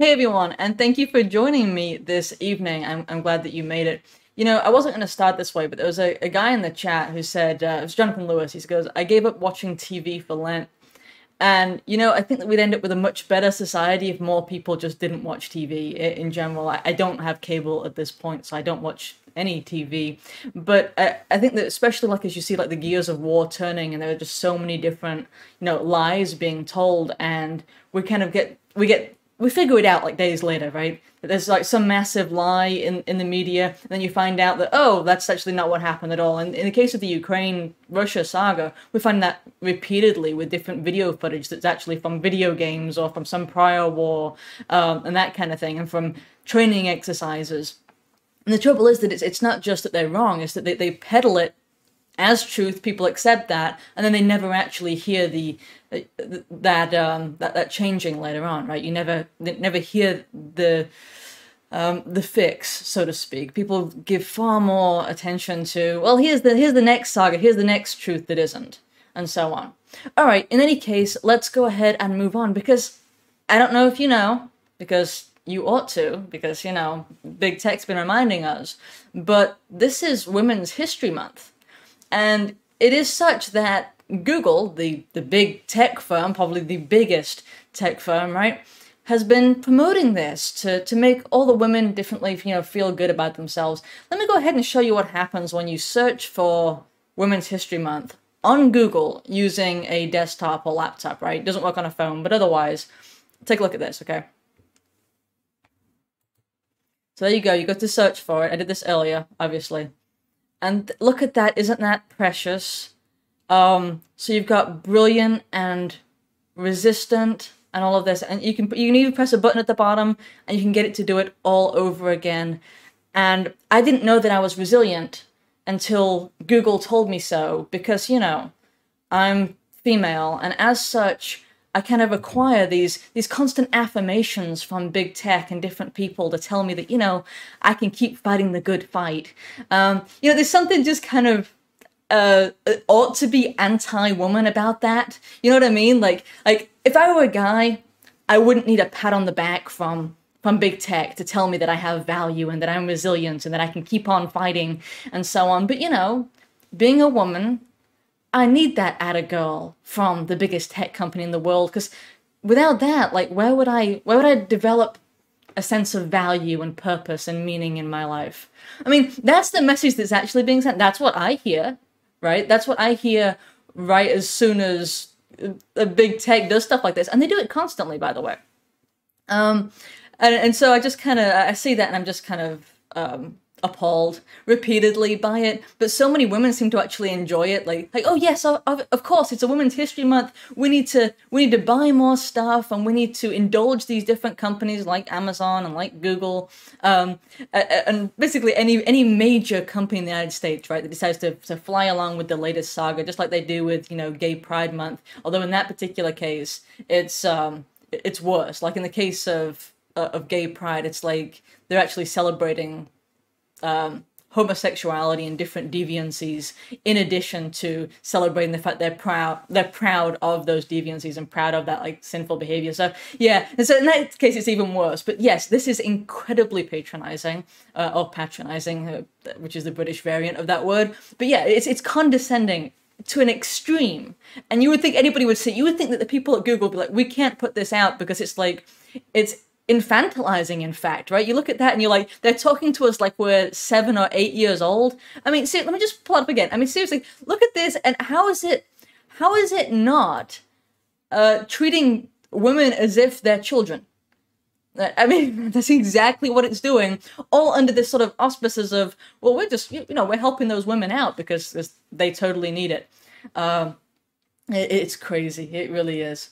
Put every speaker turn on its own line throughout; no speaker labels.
Hey everyone, and thank you for joining me this evening. I'm, I'm glad that you made it. You know, I wasn't going to start this way, but there was a, a guy in the chat who said, uh, it was Jonathan Lewis, he goes, I gave up watching TV for Lent. And, you know, I think that we'd end up with a much better society if more people just didn't watch TV in general. I, I don't have cable at this point, so I don't watch any TV. But I, I think that especially like as you see like the gears of war turning and there are just so many different, you know, lies being told and we kind of get, we get we figure it out like days later, right? That there's like some massive lie in, in the media, and then you find out that, oh, that's actually not what happened at all. And in the case of the Ukraine Russia saga, we find that repeatedly with different video footage that's actually from video games or from some prior war um, and that kind of thing, and from training exercises. And the trouble is that it's, it's not just that they're wrong, it's that they, they peddle it as truth, people accept that, and then they never actually hear the that um, that that changing later on, right? You never never hear the um, the fix, so to speak. People give far more attention to well, here's the here's the next saga, here's the next truth that isn't, and so on. All right. In any case, let's go ahead and move on because I don't know if you know because you ought to because you know big tech's been reminding us, but this is Women's History Month, and it is such that Google, the, the big tech firm, probably the biggest tech firm, right, has been promoting this to, to make all the women differently, you know, feel good about themselves. Let me go ahead and show you what happens when you search for Women's History Month on Google using a desktop or laptop, right? It doesn't work on a phone, but otherwise, take a look at this, okay? So there you go, you got to search for it. I did this earlier, obviously. And look at that, isn't that precious? Um, so you've got brilliant and resistant and all of this, and you can you can even press a button at the bottom and you can get it to do it all over again. And I didn't know that I was resilient until Google told me so because you know I'm female, and as such. I kind of acquire these these constant affirmations from big tech and different people to tell me that you know I can keep fighting the good fight. Um, you know, there's something just kind of uh, ought to be anti-woman about that. You know what I mean? Like, like if I were a guy, I wouldn't need a pat on the back from from big tech to tell me that I have value and that I'm resilient and that I can keep on fighting and so on. But you know, being a woman, I need that at a girl from the biggest tech company in the world because without that, like, where would I where would I develop a sense of value and purpose and meaning in my life? I mean, that's the message that's actually being sent. That's what I hear right? That's what I hear right as soon as a big tech does stuff like this, and they do it constantly, by the way. Um, and and so I just kind of I see that, and I'm just kind of um, appalled repeatedly by it but so many women seem to actually enjoy it. Like like oh yes of, of course it's a women's history month. We need to we need to buy more stuff and we need to indulge these different companies like amazon and like google. Um, and basically any any major company in the united states right that decides to, to fly along with the latest saga just like they do with you know gay pride month. Although in that particular case it's um it's worse. Like in the case of uh, of gay pride it's like they're actually celebrating um, homosexuality and different deviancies in addition to celebrating the fact they're proud they're proud of those deviancies and proud of that like sinful behavior. So yeah and so in that case it's even worse. But yes this is incredibly patronizing uh, or patronizing uh, which is the british variant of that word. But yeah it's it's condescending to an extreme. And you would think anybody would see you would think that the people at google would be like we can't put this out because it's like it's infantilizing in fact right you look at that and you're like they're talking to us like we're seven or eight years old i mean see, let me just pull up again i mean seriously look at this and how is it how is it not uh treating women as if they're children I mean, that's exactly what it's doing, all under this sort of auspices of, well, we're just, you know, we're helping those women out because they totally need it. Um, it it's crazy. It really is.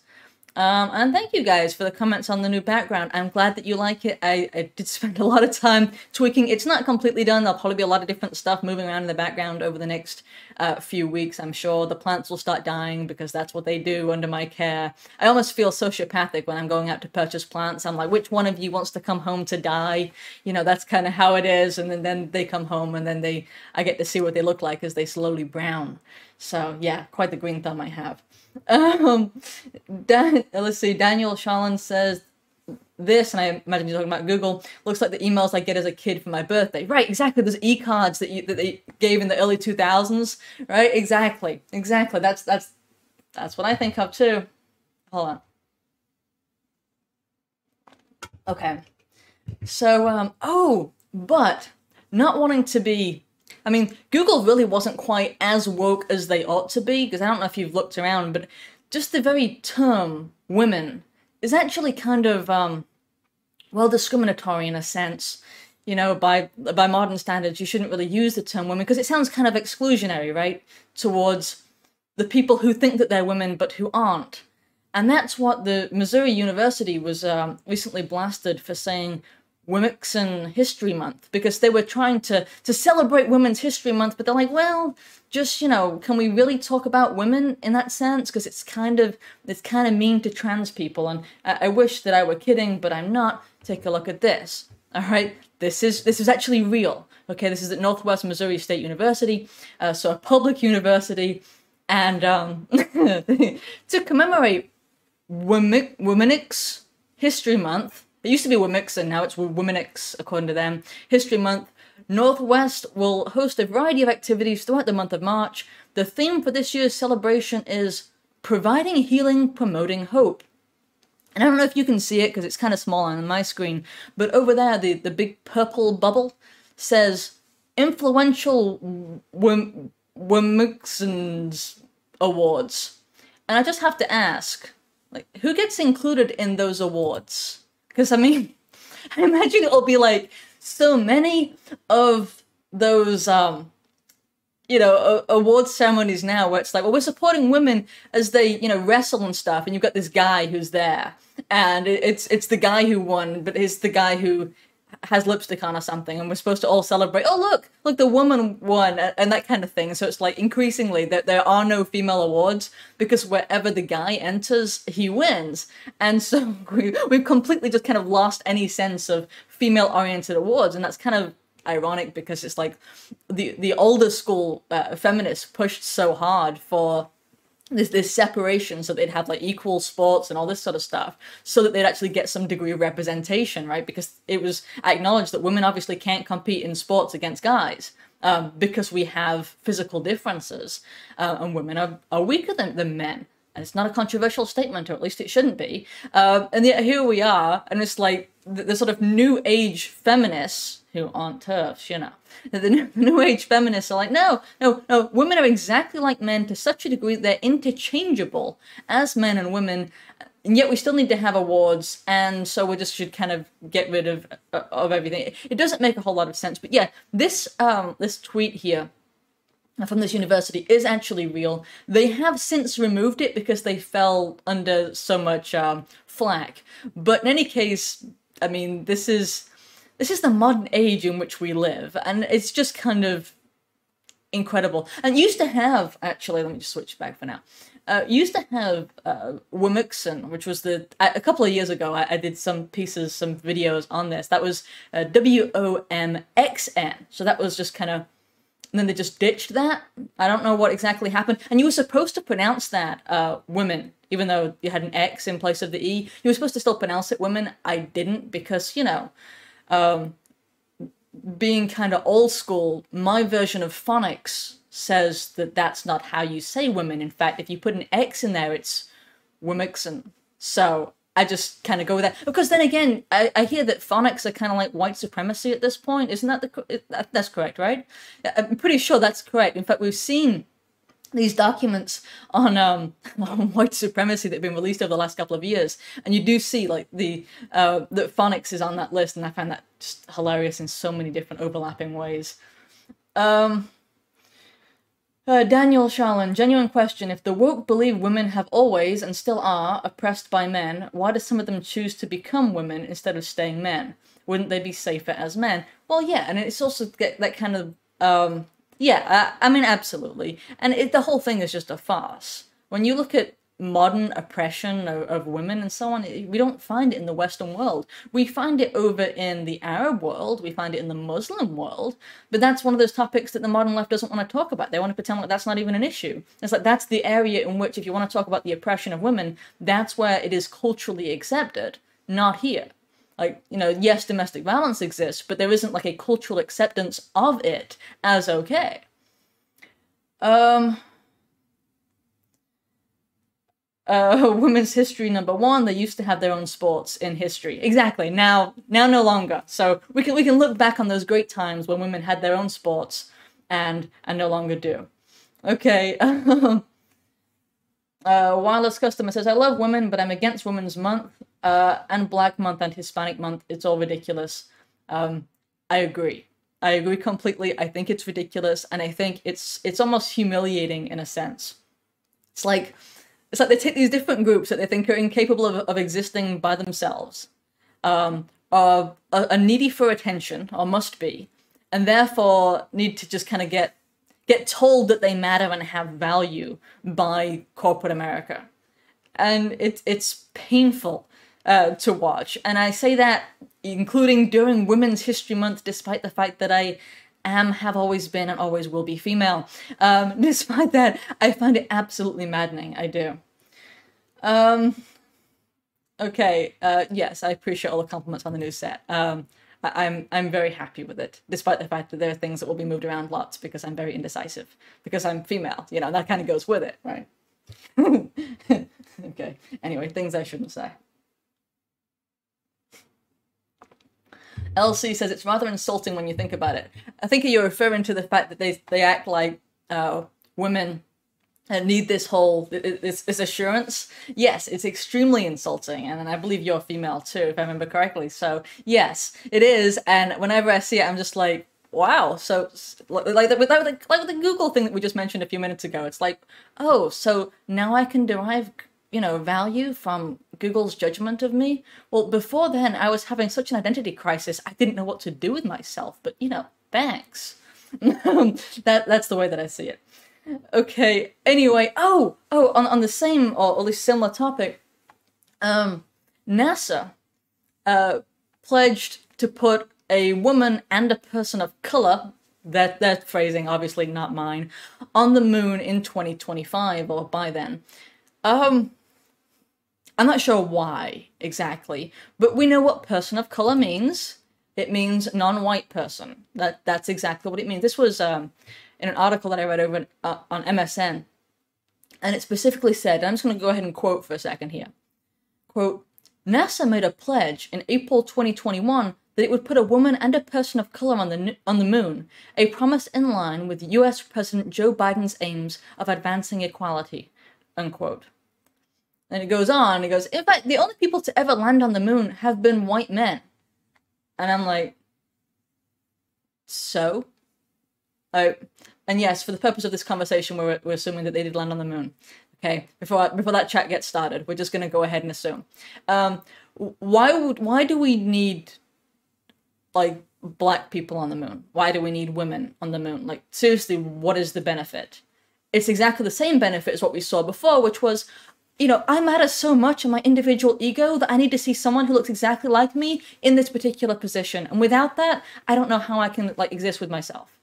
Um, and thank you guys for the comments on the new background. I'm glad that you like it. I, I, did spend a lot of time tweaking. It's not completely done. There'll probably be a lot of different stuff moving around in the background over the next uh, few weeks, I'm sure. The plants will start dying because that's what they do under my care. I almost feel sociopathic when I'm going out to purchase plants. I'm like, which one of you wants to come home to die? You know, that's kind of how it is. And then, then they come home and then they I get to see what they look like as they slowly brown. So yeah, quite the green thumb I have. Um, Dan, let's see. Daniel Shalin says this, and I imagine you're talking about Google, looks like the emails I get as a kid for my birthday. Right, exactly. Those e-cards that you that they gave in the early 2000s. Right, exactly, exactly. That's that's that's what I think of too. Hold on. Okay. So, um, oh, but not wanting to be. I mean, Google really wasn't quite as woke as they ought to be, because I don't know if you've looked around, but just the very term women is actually kind of, um, well, discriminatory in a sense. You know, by by modern standards, you shouldn't really use the term women because it sounds kind of exclusionary, right? Towards the people who think that they're women but who aren't. And that's what the Missouri University was um, recently blasted for saying Women's History Month because they were trying to to celebrate Women's History Month, but they're like, well, just you know, can we really talk about women in that sense? Because it's kind of it's kind of mean to trans people, and I, I wish that I were kidding, but I'm not. Take a look at this. All right, this is this is actually real. Okay, this is at Northwest Missouri State University, uh, so a public university, and um, to commemorate Women's History Month it used to be Womix and now it's Womenix, according to them. History Month. Northwest will host a variety of activities throughout the month of March. The theme for this year's celebration is Providing Healing, Promoting Hope. And I don't know if you can see it because it's kind of small on my screen, but over there, the, the big purple bubble says Influential Womixens Awards. And I just have to ask, like, who gets included in those awards? Because I mean, I imagine it'll be like so many of those, um, you know, awards ceremonies now where it's like, well, we're supporting women as they, you know, wrestle and stuff, and you've got this guy who's there, and it's it's the guy who won, but it's the guy who has lipstick on or something and we're supposed to all celebrate oh look look the woman won and that kind of thing. So it's like increasingly that there are no female awards because wherever the guy enters he wins. And so we, we've completely just kind of lost any sense of female oriented awards and that's kind of ironic because it's like the the older school uh, feminists pushed so hard for this this separation so they'd have like equal sports and all this sort of stuff so that they'd actually get some degree of representation right? Because it was acknowledged that women obviously can't compete in sports against guys um, because we have physical differences uh, and women are, are weaker than, than men. And it's not a controversial statement or at least it shouldn't be. Um, and yet here we are and it's like the, the sort of new age feminists who aren't TERFs, you know the new age feminists are like, no, no, no, women are exactly like men to such a degree they're interchangeable as men and women, and yet we still need to have awards, and so we just should kind of get rid of uh, of everything. It doesn't make a whole lot of sense, but yeah, this um this tweet here from this university is actually real. They have since removed it because they fell under so much um, flack. But in any case, I mean, this is this is the modern age in which we live, and it's just kind of incredible. And used to have actually, let me just switch back for now. Uh, used to have uh, Womixen, which was the a couple of years ago. I, I did some pieces, some videos on this. That was uh, W O M X N. So that was just kind of, and then they just ditched that. I don't know what exactly happened. And you were supposed to pronounce that uh, women, even though you had an X in place of the E. You were supposed to still pronounce it women. I didn't because you know um, being kind of old school, my version of phonics says that that's not how you say women. In fact, if you put an X in there, it's Womixen. So I just kind of go with that. Because then again, I, I hear that phonics are kind of like white supremacy at this point. Isn't that the that's correct, right? I'm pretty sure that's correct. In fact, we've seen these documents on um white supremacy that have been released over the last couple of years and you do see like the uh that phonics is on that list and i find that just hilarious in so many different overlapping ways um uh, Daniel Sharlin, genuine question. If the woke believe women have always, and still are, oppressed by men, why do some of them choose to become women instead of staying men? Wouldn't they be safer as men? Well, yeah, and it's also get that kind of um, yeah, I, I mean, absolutely. And it, the whole thing is just a farce. When you look at modern oppression of, of, women and so on, we don't find it in the Western world. We find it over in the Arab world, we find it in the Muslim world, but that's one of those topics that the modern left doesn't want to talk about. They want to pretend like that's not even an issue. It's like that's the area in which, if you want to talk about the oppression of women, that's where it is culturally accepted, not here. Like, you know, yes, domestic violence exists, but there isn't like a cultural acceptance of it as okay. Um, uh, women's history number one they used to have their own sports in history. Exactly. Now now no longer. So we can we can look back on those great times when women had their own sports and and no longer do. Okay uh, wireless customer says i love women but i'm against women's month uh, and black month and hispanic month. It's all ridiculous. Um, i agree. I agree completely. I think it's ridiculous and i think it's it's almost humiliating in a sense. It's like it's like they take these different groups that they think are incapable of, of existing by themselves, um, are, are needy for attention, or must be, and therefore need to just kind of get get told that they matter and have value by corporate America, and it's it's painful uh, to watch. And I say that including during Women's History Month, despite the fact that I am, have always been, and always will be female. Um, despite that, I find it absolutely maddening. I do. Um, okay. Uh, yes, I appreciate all the compliments on the new set. Um, I'm I'm very happy with it, despite the fact that there are things that will be moved around lots because I'm very indecisive because I'm female. You know that kind of goes with it, right? okay. Anyway, things I shouldn't say. LC says it's rather insulting when you think about it. I think you're referring to the fact that they they act like uh, women and need this whole this, this assurance. Yes, it's extremely insulting, and I believe you're female too, if I remember correctly. So yes, it is. And whenever I see it, I'm just like, wow. So like like the, like the Google thing that we just mentioned a few minutes ago. It's like, oh, so now I can derive you know value from Google's judgment of me. Well, before then, I was having such an identity crisis. I didn't know what to do with myself. But you know, thanks. that that's the way that I see it. Okay. Anyway, oh, oh, on on the same or at least similar topic, um, NASA, uh, pledged to put a woman and a person of color. That that phrasing, obviously not mine, on the moon in 2025 or by then. Um, I'm not sure why exactly, but we know what person of color means. It means non-white person. That that's exactly what it means. This was um, in an article that I read over uh, on MSN, and it specifically said. I'm just going to go ahead and quote for a second here. Quote: NASA made a pledge in April 2021 that it would put a woman and a person of color on the on the moon, a promise in line with U.S. President Joe Biden's aims of advancing equality. Unquote. And it goes on, it goes, in fact, the only people to ever land on the moon have been white men. And I'm like, so? Oh, and yes, for the purpose of this conversation, we're, we're assuming that they did land on the moon. Okay, before before that chat gets started, we're just going to go ahead and assume. Um, why would why do we need like black people on the moon? Why do we need women on the moon? Like seriously, what is the benefit? It's exactly the same benefit as what we saw before, which was you know, I matter so much in my individual ego that I need to see someone who looks exactly like me in this particular position. And without that, I don't know how I can like exist with myself.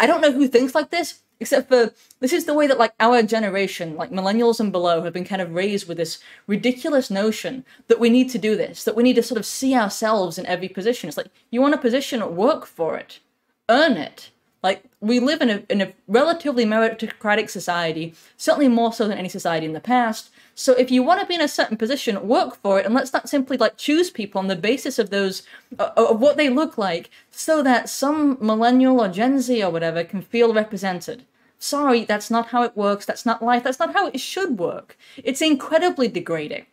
I don't know who thinks like this, except for this is the way that like our generation, like millennials and below, have been kind of raised with this ridiculous notion that we need to do this, that we need to sort of see ourselves in every position. It's like you want a position, work for it, earn it. Like we live in a in a relatively meritocratic society, certainly more so than any society in the past. So if you want to be in a certain position, work for it, and let's not simply like choose people on the basis of those uh, of what they look like, so that some millennial or Gen Z or whatever can feel represented. Sorry, that's not how it works. That's not life. That's not how it should work. It's incredibly degrading,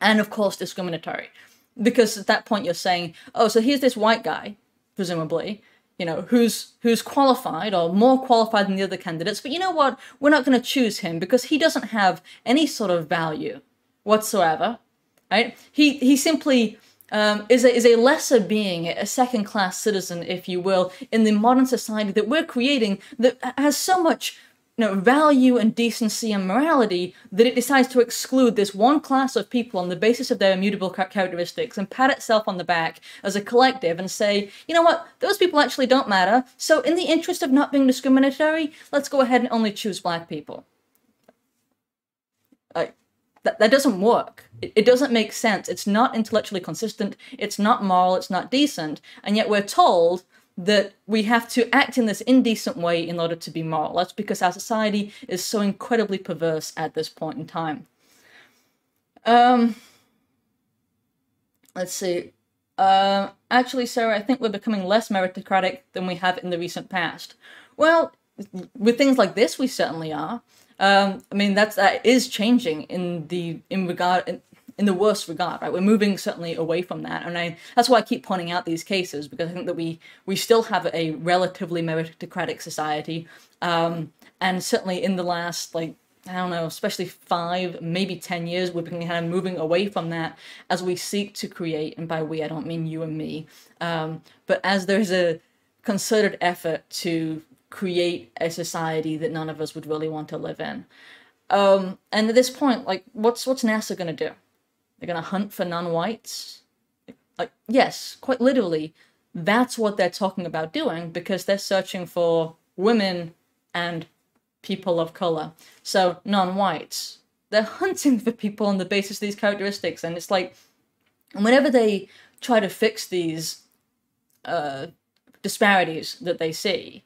and of course discriminatory, because at that point you're saying, oh, so here's this white guy, presumably you know, who's who's qualified or more qualified than the other candidates. But you know what? We're not going to choose him because he doesn't have any sort of value whatsoever, right? He he simply um, is a, is a lesser being, a second class citizen, if you will, in the modern society that we're creating that has so much know, value and decency and morality that it decides to exclude this one class of people on the basis of their immutable characteristics and pat itself on the back as a collective and say, you know what, those people actually don't matter. So, in the interest of not being discriminatory, let's go ahead and only choose black people. That, that doesn't work. It, it doesn't make sense. It's not intellectually consistent. It's not moral. It's not decent. And yet we're told that we have to act in this indecent way in order to be moral. That's because our society is so incredibly perverse at this point in time. Um, let's see. Uh, actually, Sarah, I think we're becoming less meritocratic than we have in the recent past. Well, with things like this, we certainly are. Um, I mean, that's that is changing in the in regard in the worst regard, right? We're moving certainly away from that, and I that's why I keep pointing out these cases because I think that we we still have a relatively meritocratic society, um, and certainly in the last like I don't know, especially five, maybe 10 years, we've been kind of moving away from that as we seek to create, and by we, I don't mean you and me, um, but as there's a concerted effort to create a society that none of us would really want to live in. Um, and at this point, like, what's what's NASA gonna do? They're gonna hunt for non-whites? Like, yes, quite literally, that's what they're talking about doing because they're searching for women and people of color. So non-whites. They're hunting for people on the basis of these characteristics, and it's like whenever they try to fix these uh, disparities that they see,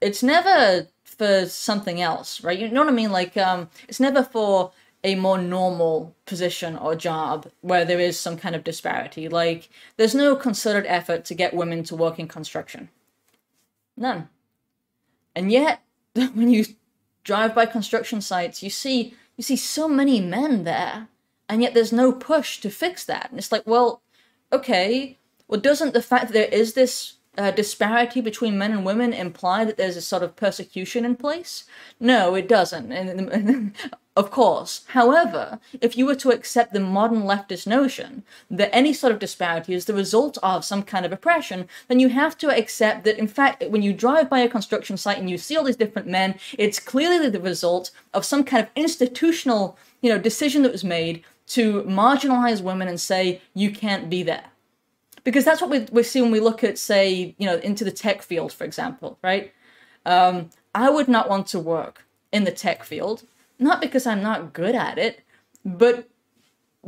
it's never for something else, right? You know what I mean? Like, um, it's never for a more normal position or job where there is some kind of disparity. Like, there's no concerted effort to get women to work in construction. None. And yet, when you drive by construction sites, you see you see so many men there, and yet there's no push to fix that. And it's like, well, okay, well, doesn't the fact that there is this uh, disparity between men and women imply that there's a sort of persecution in place? No, it doesn't. And, and, of course. However, if you were to accept the modern leftist notion that any sort of disparity is the result of some kind of oppression, then you have to accept that, in fact, when you drive by a construction site and you see all these different men, it's clearly the result of some kind of institutional, you know, decision that was made to marginalize women and say you can't be there because that's what we, we see when we look at, say, you know, into the tech field, for example, right? Um, I would not want to work in the tech field, not because I'm not good at it, but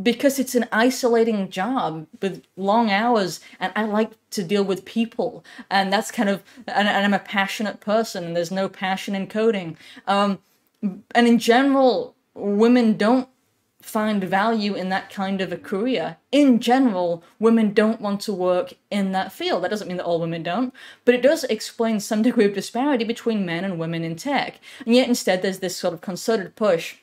because it's an isolating job with long hours and I like to deal with people and that's kind of and, and I'm a passionate person and there's no passion in coding. Um, and in general women don't find value in that kind of a career. In general, women don't want to work in that field. That doesn't mean that all women don't, but it does explain some degree of disparity between men and women in tech. And yet instead there's this sort of concerted push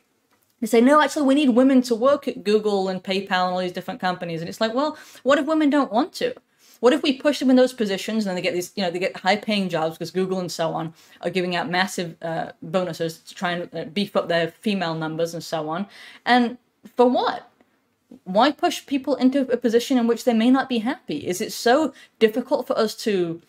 they say, no, actually, we need women to work at Google and PayPal and all these different companies. And it's like, well, what if women don't want to? What if we push them in those positions and then they get these, you know, they get high paying jobs because Google and so on are giving out massive uh, bonuses to try and uh, beef up their female numbers and so on. And for what? Why push people into a position in which they may not be happy? Is it so difficult for us to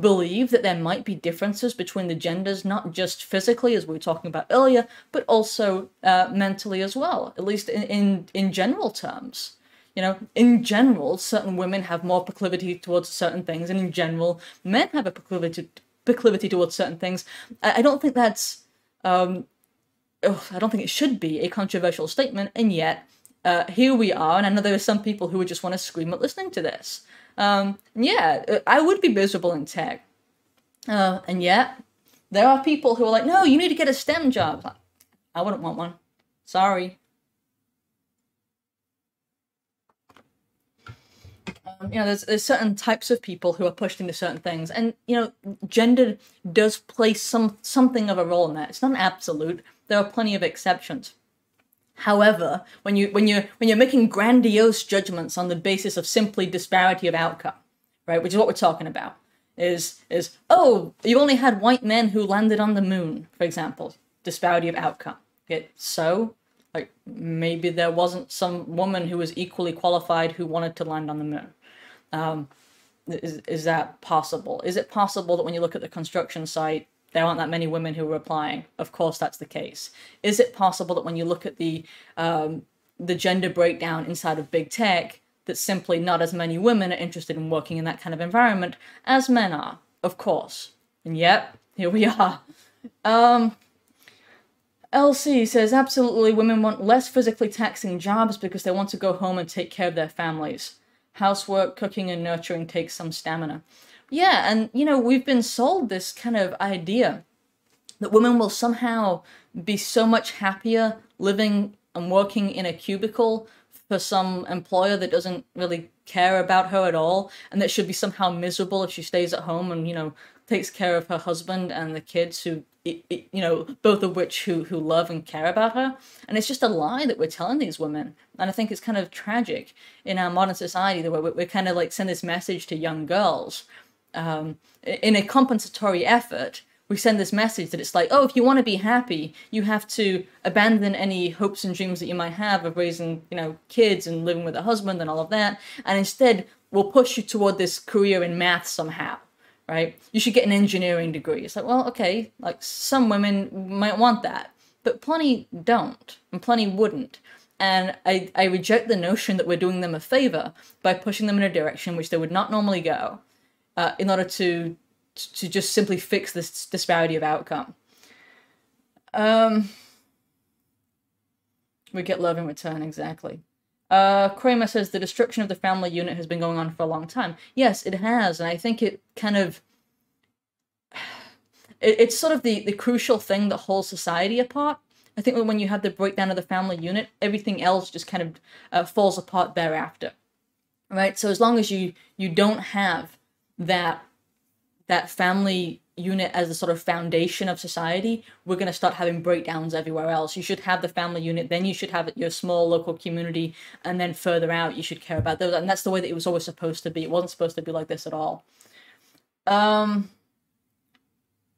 believe that there might be differences between the genders, not just physically, as we were talking about earlier, but also uh, mentally as well, at least in, in, in general terms? You know, in general, certain women have more proclivity towards certain things, and in general, men have a proclivity proclivity towards certain things. I, I don't think that's um, I don't think it should be a controversial statement, and yet uh, here we are. And I know there are some people who would just want to scream at listening to this. Um, yeah, uh, I would be miserable in tech, uh, and yet there are people who are like, "No, you need to get a STEM job." I wouldn't want one. Sorry. Um, you know, there's, there's certain types of people who are pushed into certain things, and you know, gender does play some something of a role in that. It's not an absolute there are plenty of exceptions. However, when you when you when you're making grandiose judgments on the basis of simply disparity of outcome, right, which is what we're talking about, is is oh you only had white men who landed on the moon, for example, disparity of outcome. Okay, so like maybe there wasn't some woman who was equally qualified who wanted to land on the moon. Um, is is that possible? Is it possible that when you look at the construction site, there aren't that many women who are applying. Of course, that's the case. Is it possible that when you look at the um, the gender breakdown inside of big tech, that simply not as many women are interested in working in that kind of environment as men are? Of course. And yet, here we are. Um, LC says absolutely women want less physically taxing jobs because they want to go home and take care of their families. Housework, cooking, and nurturing takes some stamina. Yeah, and you know, we've been sold this kind of idea that women will somehow be so much happier living and working in a cubicle for some employer that doesn't really care about her at all and that should be somehow miserable if she stays at home and you know takes care of her husband and the kids who you know both of which who who love and care about her. And it's just a lie that we're telling these women. And i think it's kind of tragic in our modern society the way we kind of like send this message to young girls um, in a compensatory effort we send this message that it's like oh if you want to be happy you have to abandon any hopes and dreams that you might have of raising you know kids and living with a husband and all of that and instead we'll push you toward this career in math somehow right? You should get an engineering degree. It's like, well, okay, like some women might want that, but plenty don't, and plenty wouldn't. And I, I reject the notion that we're doing them a favor by pushing them in a direction which they would not normally go uh, in order to to just simply fix this disparity of outcome. Um, we get love in return, exactly. Uh, Kramer says the destruction of the family unit has been going on for a long time. Yes, it has, and I think it kind of it, it's sort of the the crucial thing that holds society apart. I think when you have the breakdown of the family unit, everything else just kind of uh, falls apart thereafter, right? So as long as you you don't have that that family unit as the sort of foundation of society, we're going to start having breakdowns everywhere else. You should have the family unit, then you should have your small local community, and then further out, you should care about those. And that's the way that it was always supposed to be. It wasn't supposed to be like this at all. Um,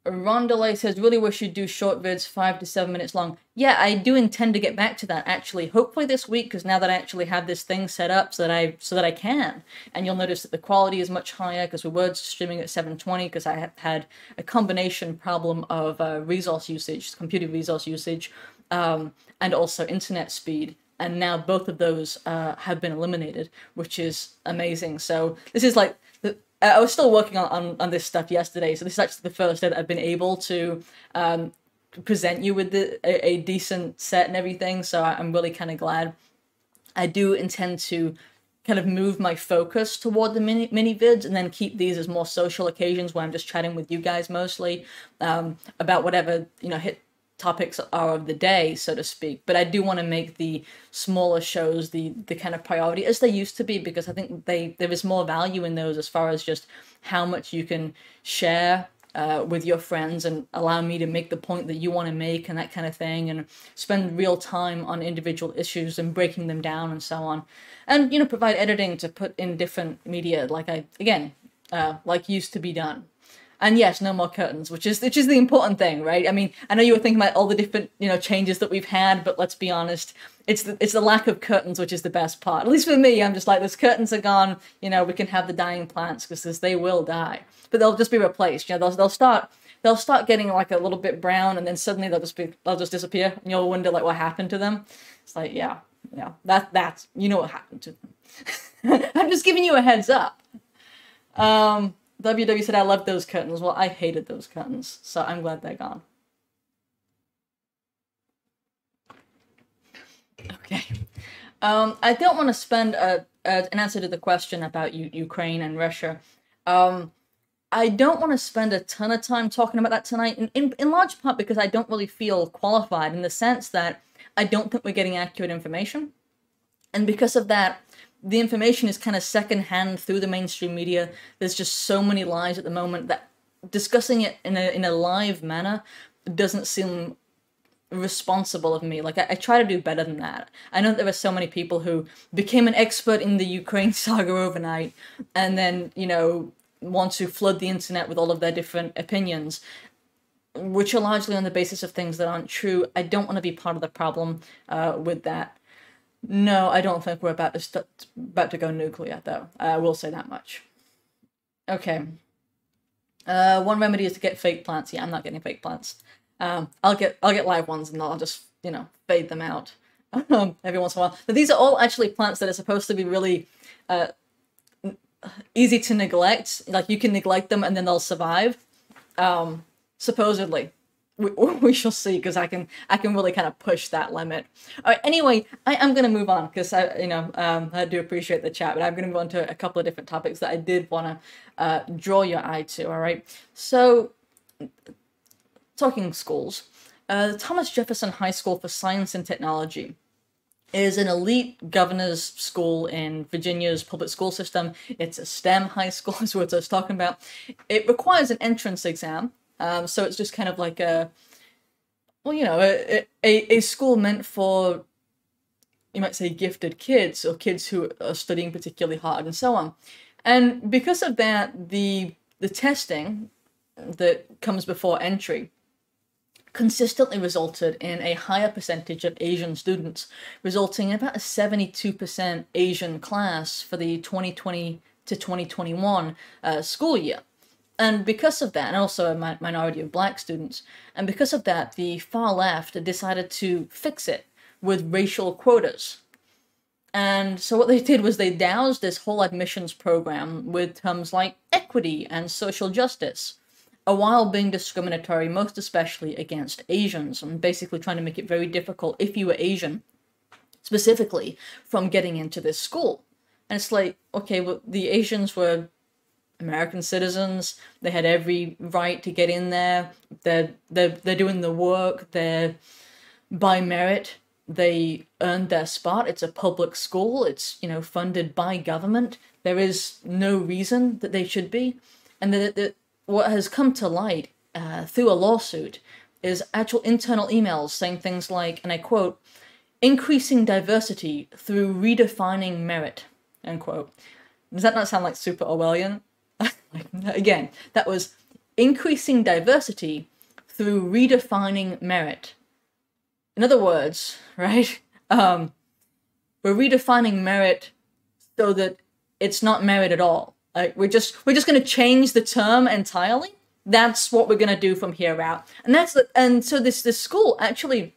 Rondelay says, really wish you'd do short vids, five to seven minutes long. Yeah, I do intend to get back to that actually. Hopefully this week, because now that I actually have this thing set up so that I so that I can, and you'll notice that the quality is much higher because we were streaming at 720 because I have had a combination problem of uh, resource usage, computer resource usage, um, and also internet speed and now both of those uh, have been eliminated, which is amazing. So this is like I was still working on, on, on, this stuff yesterday, so this is actually the first day that I've been able to um, present you with the, a, a, decent set and everything. So I'm really kind of glad. I do intend to kind of move my focus toward the mini mini vids and then keep these as more social occasions where I'm just chatting with you guys mostly um, about whatever you know hit topics are of the day, so to speak. But I do want to make the smaller shows the the kind of priority as they used to be because I think they there is more value in those as far as just how much you can share uh, with your friends and allow me to make the point that you want to make and that kind of thing and spend real time on individual issues and breaking them down and so on and you know provide editing to put in different media like i again uh, like used to be done and yes, no more curtains, which is which is the important thing, right? I mean, I know you were thinking about all the different you know changes that we've had, but let's be honest, it's the it's the lack of curtains which is the best part. At least for me, I'm just like, those curtains are gone. You know, we can have the dying plants because they will die, but they'll just be replaced. You know, they'll they'll start they'll start getting like a little bit brown, and then suddenly they'll just be they'll just disappear, and you'll wonder like what happened to them. It's like yeah, yeah, that that's you know what happened to them. I'm just giving you a heads up. Um WW said I loved those curtains. Well, I hated those curtains, so I'm glad they're gone. Okay. Um, I don't want to spend a, a, an answer to the question about U- Ukraine and Russia. Um, I don't want to spend a ton of time talking about that tonight, in, in, in large part because I don't really feel qualified in the sense that I don't think we're getting accurate information. And because of that, the information is kind of secondhand through the mainstream media. There's just so many lies at the moment that discussing it in a in a live manner doesn't seem responsible of me. Like I, I, try to do better than that. I know there are so many people who became an expert in the Ukraine saga overnight, and then you know want to flood the internet with all of their different opinions, which are largely on the basis of things that aren't true. I don't want to be part of the problem uh, with that. No, I don't think we're about to st- about to go nuclear, though. I will say that much. Okay. Uh, one remedy is to get fake plants. Yeah, I'm not getting fake plants. Um, I'll get I'll get live ones, and I'll just you know fade them out um, every once in a while. But these are all actually plants that are supposed to be really uh, easy to neglect. Like you can neglect them, and then they'll survive. Um, supposedly, we, we shall see because I can I can really kind of push that limit. All right. Anyway, I, am going to move on because I you know um, I do appreciate the chat, but I'm going to move on to a couple of different topics that I did want to uh, draw your eye to. All right. So, talking schools, uh, the Thomas Jefferson High School for Science and Technology is an elite governor's school in Virginia's public school system. It's a STEM high school, is what I was talking about. It requires an entrance exam um, so it's just kind of like a, well, you know, a, a, a school meant for, you might say, gifted kids or kids who are studying particularly hard and so on. And because of that, the the testing that comes before entry consistently resulted in a higher percentage of Asian students, resulting in about a 72% Asian class for the 2020 to 2021 uh, school year. And because of that, and also a minority of black students, and because of that, the far left decided to fix it with racial quotas. And so what they did was they doused this whole admissions program with terms like equity and social justice, while being discriminatory, most especially against Asians, and basically trying to make it very difficult if you were Asian, specifically, from getting into this school. And it's like, okay, well, the Asians were American citizens. They had every right to get in there. They're they're they're doing the work. They're by merit. They earned their spot. It's a public school. It's you know funded by government. There is no reason that they should be. And the, the what has come to light uh, through a lawsuit is actual internal emails saying things like, and I quote, increasing diversity through redefining merit, end quote. Does that not sound like super Orwellian? Again, that was increasing diversity through redefining merit. In other words, right, um, we're redefining merit so that it's not merit at all. Like we're just we're just going to change the term entirely. That's what we're going to do from here out. And that's the, and so this this school actually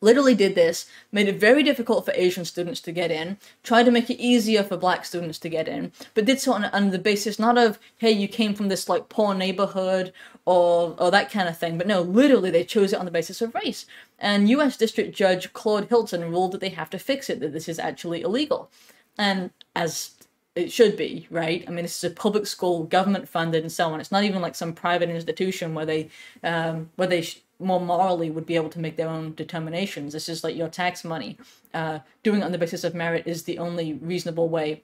literally did this, made it very difficult for Asian students to get in, tried to make it easier for black students to get in, but did so on, on the basis not of, hey, you came from this like poor neighborhood or, or that kind of thing, but no, literally they chose it on the basis of race. And US District Judge Claude Hilton ruled that they have to fix it, that this is actually illegal. And as it should be, right? I mean, this is a public school, government funded, and so on. It's not even like some private institution where they, um, where they more morally would be able to make their own determinations. This is like your tax money. Uh, doing it on the basis of merit is the only reasonable way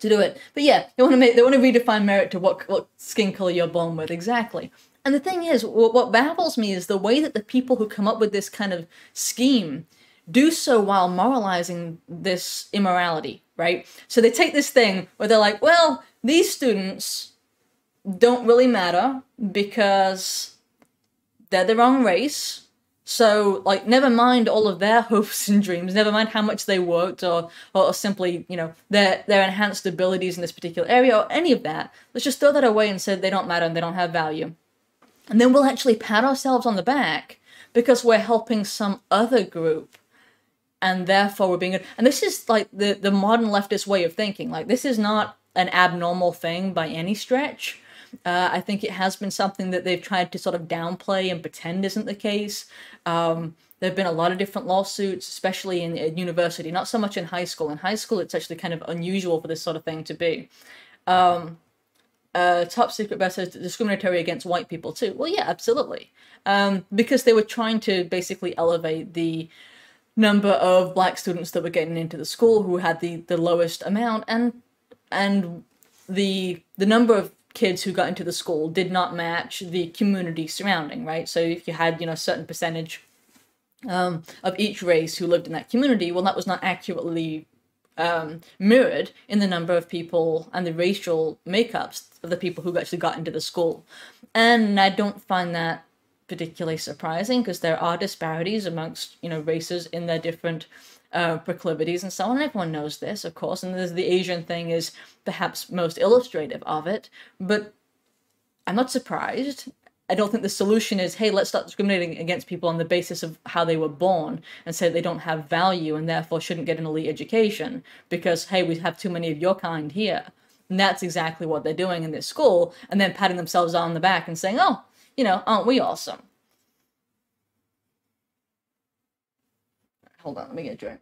to do it. But yeah, they want to make they want to redefine merit to what what skin color you're born with exactly. And the thing is, what, what baffles me is the way that the people who come up with this kind of scheme do so while moralizing this immorality, right? So they take this thing where they're like, well, these students don't really matter because they're the wrong race. So, like, never mind all of their hopes and dreams, never mind how much they worked or, or simply, you know, their, their enhanced abilities in this particular area or any of that. Let's just throw that away and say they don't matter and they don't have value. And then we'll actually pat ourselves on the back because we're helping some other group and therefore we're being good. And this is like the, the modern leftist way of thinking. Like, this is not an abnormal thing by any stretch. Uh, I think it has been something that they've tried to sort of downplay and pretend isn't the case. Um, there have been a lot of different lawsuits, especially in, in, university, not so much in high school. In high school, it's actually kind of unusual for this sort of thing to be. Um, uh, top secret best discriminatory against white people too. Well, yeah, absolutely, um, because they were trying to basically elevate the number of black students that were getting into the school who had the the lowest amount, and and the the number of kids who got into the school did not match the community surrounding, right? So if you had, you know, a certain percentage um, of each race who lived in that community, well, that was not accurately um, mirrored in the number of people and the racial makeups of the people who actually got into the school. And I don't find that particularly surprising because there are disparities amongst, you know, races in their different uh, proclivities and so on. Everyone knows this, of course, and the Asian thing is perhaps most illustrative of it. But I'm not surprised. I don't think the solution is, hey, let's start discriminating against people on the basis of how they were born and say they don't have value and therefore shouldn't get an elite education because, hey, we have too many of your kind here. And that's exactly what they're doing in this school, and then patting themselves on the back and saying, oh, you know, aren't we awesome? Hold on, let me get a drink.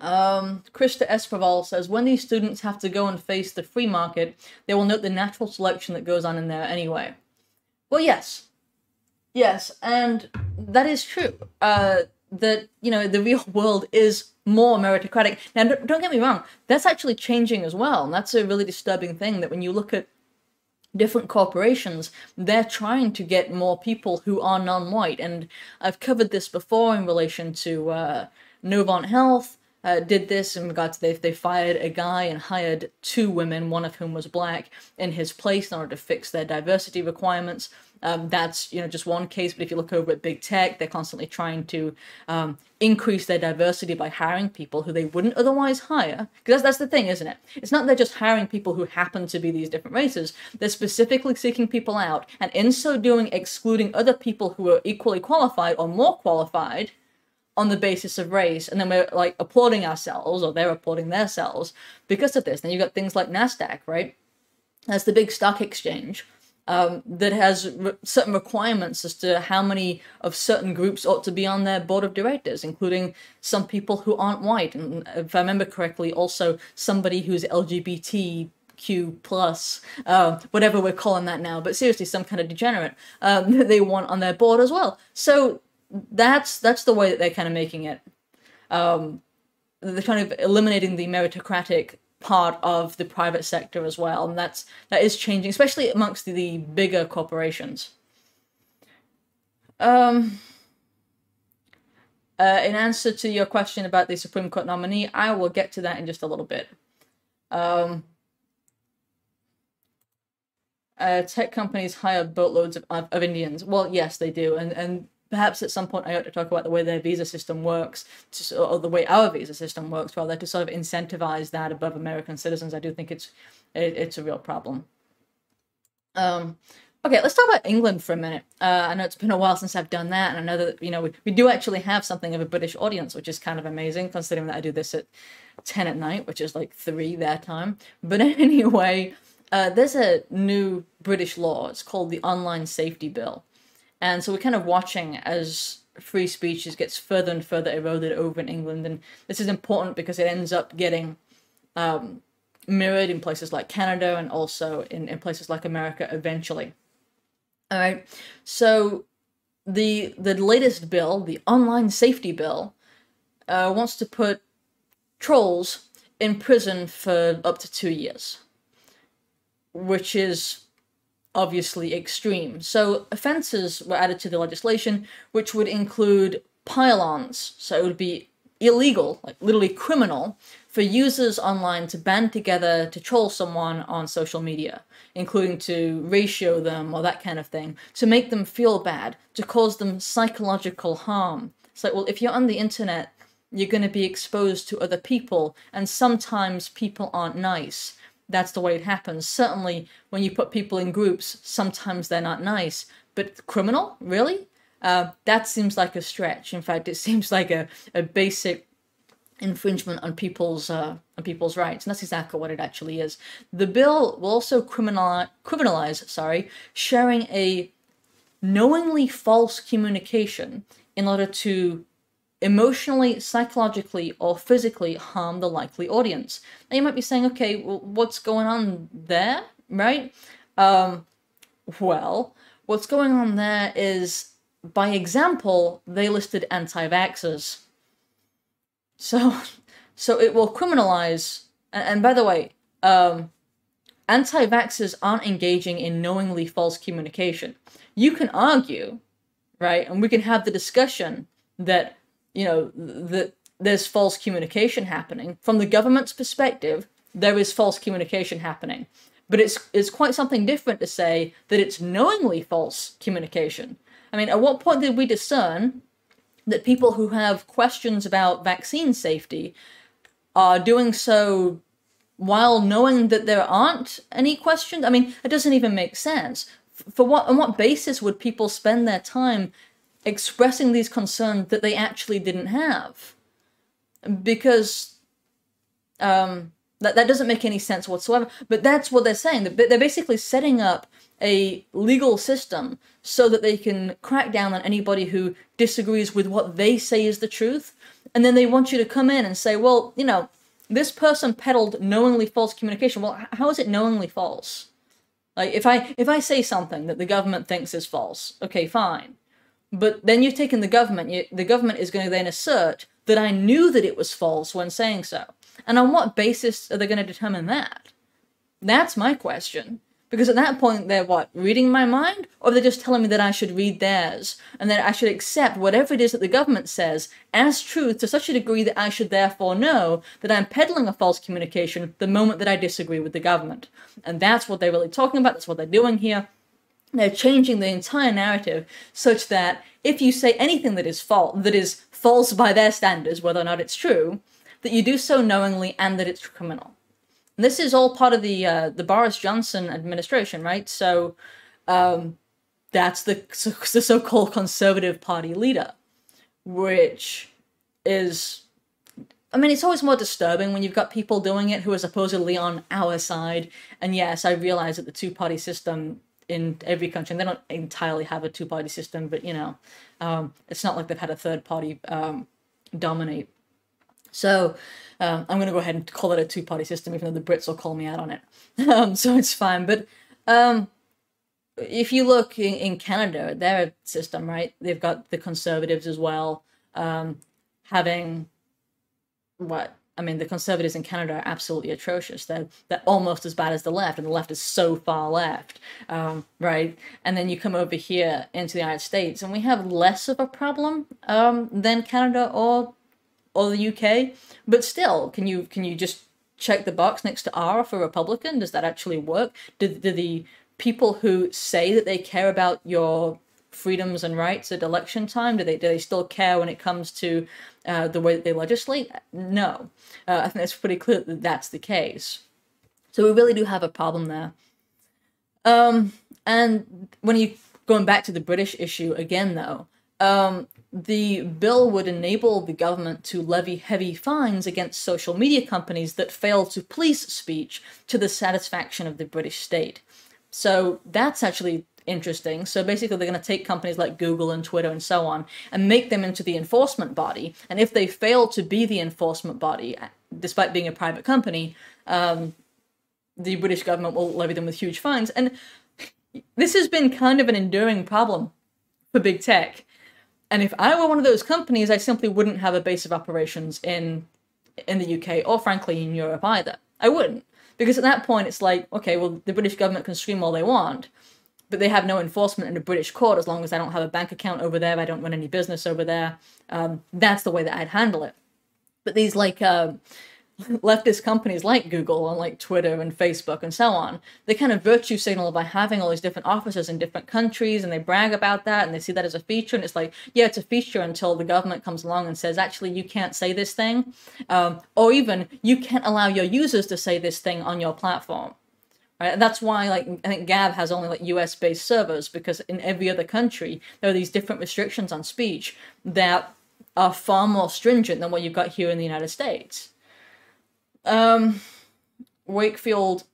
Um, Krista Espraval says, when these students have to go and face the free market, they will note the natural selection that goes on in there anyway. Well, yes. Yes, and that is true. Uh, that, you know, the real world is more meritocratic. Now, don't get me wrong, that's actually changing as well. And that's a really disturbing thing that when you look at different corporations, they're trying to get more people who are non-white. And I've covered this before in relation to uh, Novant Health, uh, did this in regards to they, they fired a guy and hired two women, one of whom was black, in his place in order to fix their diversity requirements. Um, that's you know just one case, but if you look over at big tech, they're constantly trying to um, increase their diversity by hiring people who they wouldn't otherwise hire. Because that's, that's the thing, isn't it? It's not they're just hiring people who happen to be these different races. They're specifically seeking people out, and in so doing, excluding other people who are equally qualified or more qualified on the basis of race, and then we're like applauding ourselves, or they're applauding themselves because of this. Then you've got things like NASDAQ, right? That's the big stock exchange um, that has re- certain requirements as to how many of certain groups ought to be on their board of directors, including some people who aren't white. And if I remember correctly, also somebody who's LGBT Q plus, uh, whatever we're calling that now, but seriously, some kind of degenerate um, they want on their board as well. So that's that's the way that they're kind of making it. Um, they're kind of eliminating the meritocratic part of the private sector as well, and that's that is changing, especially amongst the, the bigger corporations. Um, uh, in answer to your question about the Supreme Court nominee, I will get to that in just a little bit. Um, uh, tech companies hire boatloads of, of, Indians. Well, yes, they do, and and perhaps at some point I ought to talk about the way their visa system works, to, or the way our visa system works, rather to sort of incentivize that above American citizens. I do think it's it, it's a real problem. Um, okay, let's talk about England for a minute. Uh, I know it's been a while since I've done that, and I know that you know we, we do actually have something of a British audience, which is kind of amazing considering that I do this at ten at night, which is like three their time. But anyway. Uh, there's a new British law. It's called the Online Safety Bill. And so we're kind of watching as free speech gets further and further eroded over in England. And this is important because it ends up getting um, mirrored in places like Canada and also in, in places like America eventually. All right. So the the latest bill, the online safety bill, uh, wants to put trolls in prison for up to two years, which is obviously extreme. So offences were added to the legislation, which would include pile-ons. So it would be illegal, like literally criminal, for users online to band together to troll someone on social media, including to ratio them or that kind of thing, to make them feel bad, to cause them psychological harm. It's like, well, if you're on the internet, you're going to be exposed to other people, and sometimes people aren't nice that's the way it happens. Certainly, when you put people in groups, sometimes they're not nice. But criminal, really? Uh, that seems like a stretch. In fact, it seems like a, a basic infringement on people's uh, on people's rights, and that's exactly what it actually is. The bill will also criminalize, criminalize sorry, sharing a knowingly false communication in order to emotionally, psychologically, or physically harm the likely audience. Now you might be saying, okay, well, what's going on there, right? Um, well, what's going on there is, by example, they listed anti-vaxxers. So, so it will criminalize. And, and by the way, um, anti-vaxxers aren't engaging in knowingly false communication. You can argue, right, and we can have the discussion that you know, that there's false communication happening. From the government's perspective, there is false communication happening. But it's it's quite something different to say that it's knowingly false communication. I mean, at what point did we discern that people who have questions about vaccine safety are doing so while knowing that there aren't any questions? I mean, it doesn't even make sense. For what on what basis would people spend their time expressing these concerns that they actually didn't have. Because um, That, that doesn't make any sense whatsoever. But that's what they're saying. They're basically setting up a legal system so that they can crack down on anybody who disagrees with what they say is the truth. And then they want you to come in and say, well, you know, this person peddled knowingly false communication. Well, how is it knowingly false? Like if I if I say something that the government thinks is false, okay, fine. But then you've taken the government. You, the government is going to then assert that I knew that it was false when saying so. And on what basis are they going to determine that? That's my question. Because at that point, they're what, reading my mind? Or they're just telling me that I should read theirs, and that I should accept whatever it is that the government says as truth to such a degree that I should therefore know that I'm peddling a false communication the moment that I disagree with the government. And that's what they're really talking about, that's what they're doing here. They're changing the entire narrative such that if you say anything that is false, that is false by their standards, whether or not it's true, that you do so knowingly and that it's criminal. And this is all part of the uh, the Boris Johnson administration, right? So um, that's the, the so-called Conservative Party leader, which is I mean, it's always more disturbing when you've got people doing it who are supposedly on our side. And yes, I realize that the two party system in every country, and they don't entirely have a two party system, but you know, um, it's not like they've had a third party um, dominate. So um, I'm going to go ahead and call it a two party system, even though the Brits will call me out on it. Um, so it's fine. But um, if you look in, in, Canada, their system, right? They've got the conservatives as well, having what? I mean, the conservatives in Canada are absolutely atrocious. They're, they're almost as bad as the left, and the left is so far left, um, right? And then you come over here into the United States, and we have less of a problem um, than Canada or or the UK. But still, can you can you just check the box next to R for Republican? Does that actually work? Do, do the people who say that they care about your freedoms and rights at election time? Do they do they still care when it comes to uh, the way that they legislate? No, uh, I think it's pretty clear that that's the case. So we really do have a problem there. Um, and when you going back to the British issue again, though, um, the bill would enable the government to levy heavy fines against social media companies that fail to police speech to the satisfaction of the British state. So that's actually interesting. So basically, they're going to take companies like Google and Twitter and so on and make them into the enforcement body. And if they fail to be the enforcement body, despite being a private company, um, the British government will levy them with huge fines. And this has been kind of an enduring problem for big tech and if I were one of those companies, I simply wouldn't have a base of operations in in the UK or frankly in Europe either. I wouldn't. Because at that point it's like, okay, well the British government can scream all they want, but they have no enforcement in a British court as long as I don't have a bank account over there, I don't run any business over there. Um, that's the way that I'd handle it. But these like uh, leftist companies like Google and like Twitter and Facebook and so on, they kind of virtue signal by having all these different offices in different countries and they brag about that and they see that as a feature. And it's like, yeah, it's a feature until the government comes along and says, actually, you can't say this thing. Um, or even you can't allow your users to say this thing on your platform. Right? That's why, like, I think Gab has only like US based servers because in every other country, there are these different restrictions on speech that are far more stringent than what you've got here in the United States. Um, Wakefield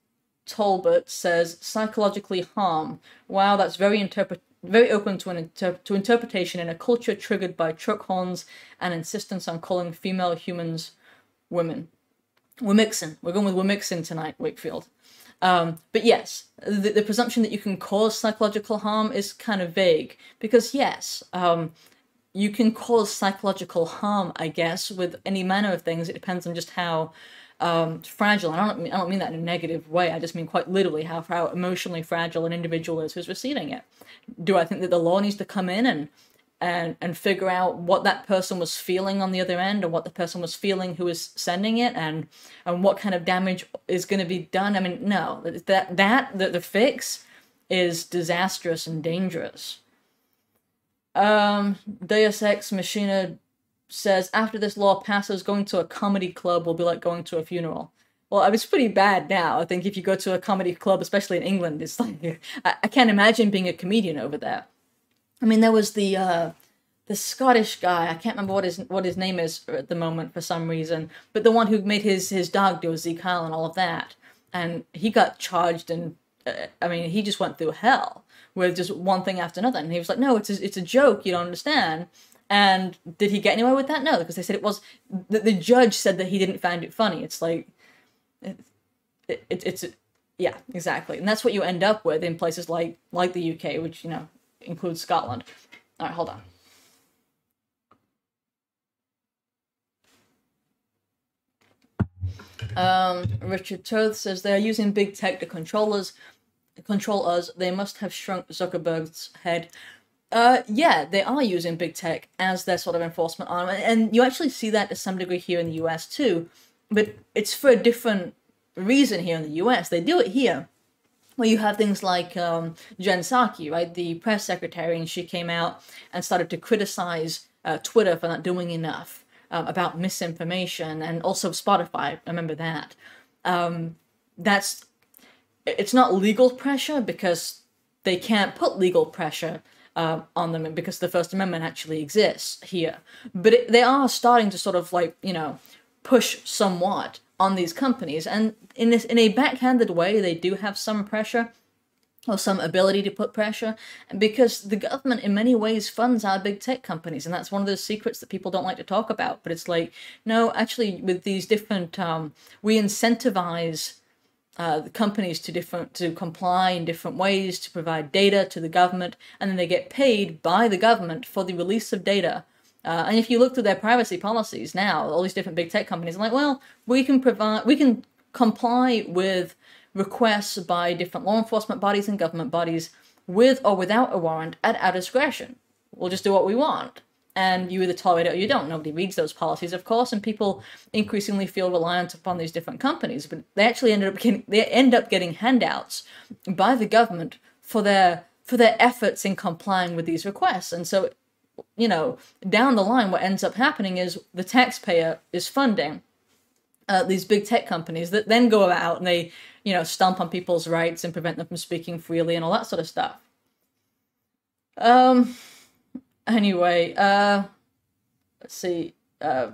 Talbot says psychologically harm. Wow, that's very interpret very open to an inter- to interpretation in a culture triggered by truck horns and insistence on calling female humans women. We're mixing. We're going with we're mixing tonight, Wakefield. Um, but yes, the, the, presumption that you can cause psychological harm is kind of vague because yes, um, you can cause psychological harm, I guess, with any manner of things. It depends on just how um, fragile. I don't mean, I don't mean that in a negative way. I just mean quite literally how how emotionally fragile an individual is who's receiving it. Do I think that the law needs to come in and and and figure out what that person was feeling on the other end, or what the person was feeling who was sending it, and and what kind of damage is going to be done? I mean, no, that that the, the fix is disastrous and dangerous. Um, Deus Ex Machina says after this law passes, going to a comedy club will be like going to a funeral. Well, it's pretty bad now. I think if you go to a comedy club, especially in England, it's like I, I can't imagine being a comedian over there. I mean, there was the uh, the Scottish guy. I can't remember what his what his name is at the moment for some reason, but the one who made his his dog do Sieg Heil and all of that, and he got charged and uh, I mean he just went through hell with just one thing after another, and he was like, no, it's a, it's a joke, you don't understand. And did he get anywhere with that? No, because they said it was the, the judge said that he didn't find it funny. It's like it, it, it's yeah, exactly, and that's what you end up with in places like like the UK, which you know includes Scotland. All right, hold on. Um, Richard Toth says they're using big tech to control us. Control us. They must have shrunk Zuckerberg's head. Uh, yeah, they are using big tech as their sort of enforcement arm, and you actually see that to some degree here in the U.S. too. But it's for a different reason here in the U.S. They do it here, where you have things like um, Jen Psaki, right, the press secretary, and she came out and started to criticize uh, Twitter for not doing enough um, about misinformation, and also Spotify. Remember that. Um, that's it's not legal pressure because they can't put legal pressure uh, on them because the First Amendment actually exists here. But it, they are starting to sort of like you know push somewhat on these companies, and in this in a backhanded way, they do have some pressure or some ability to put pressure because the government in many ways funds our big tech companies. And that's one of those secrets that people don't like to talk about. But it's like no actually with these different um, we incentivize uh, the companies to different to comply in different ways to provide data to the government. And then they get paid by the government for the release of data uh, and if you look through their privacy policies now all these different big tech companies are like well we can provide we can comply with requests by different law enforcement bodies and government bodies with or without a warrant at our discretion. We'll just do what we want. And you either tolerate it or you don't. Nobody reads those policies, of course, and people increasingly feel reliant upon these different companies. But they actually ended up getting they end up getting handouts by the government for their for their efforts in complying with these requests. And so, you know, down the line, what ends up happening is the taxpayer is funding uh, these big tech companies that then go out and they, you know, stomp on people's rights and prevent them from speaking freely and all that sort of stuff. Um. Anyway, uh, let's see. Uh,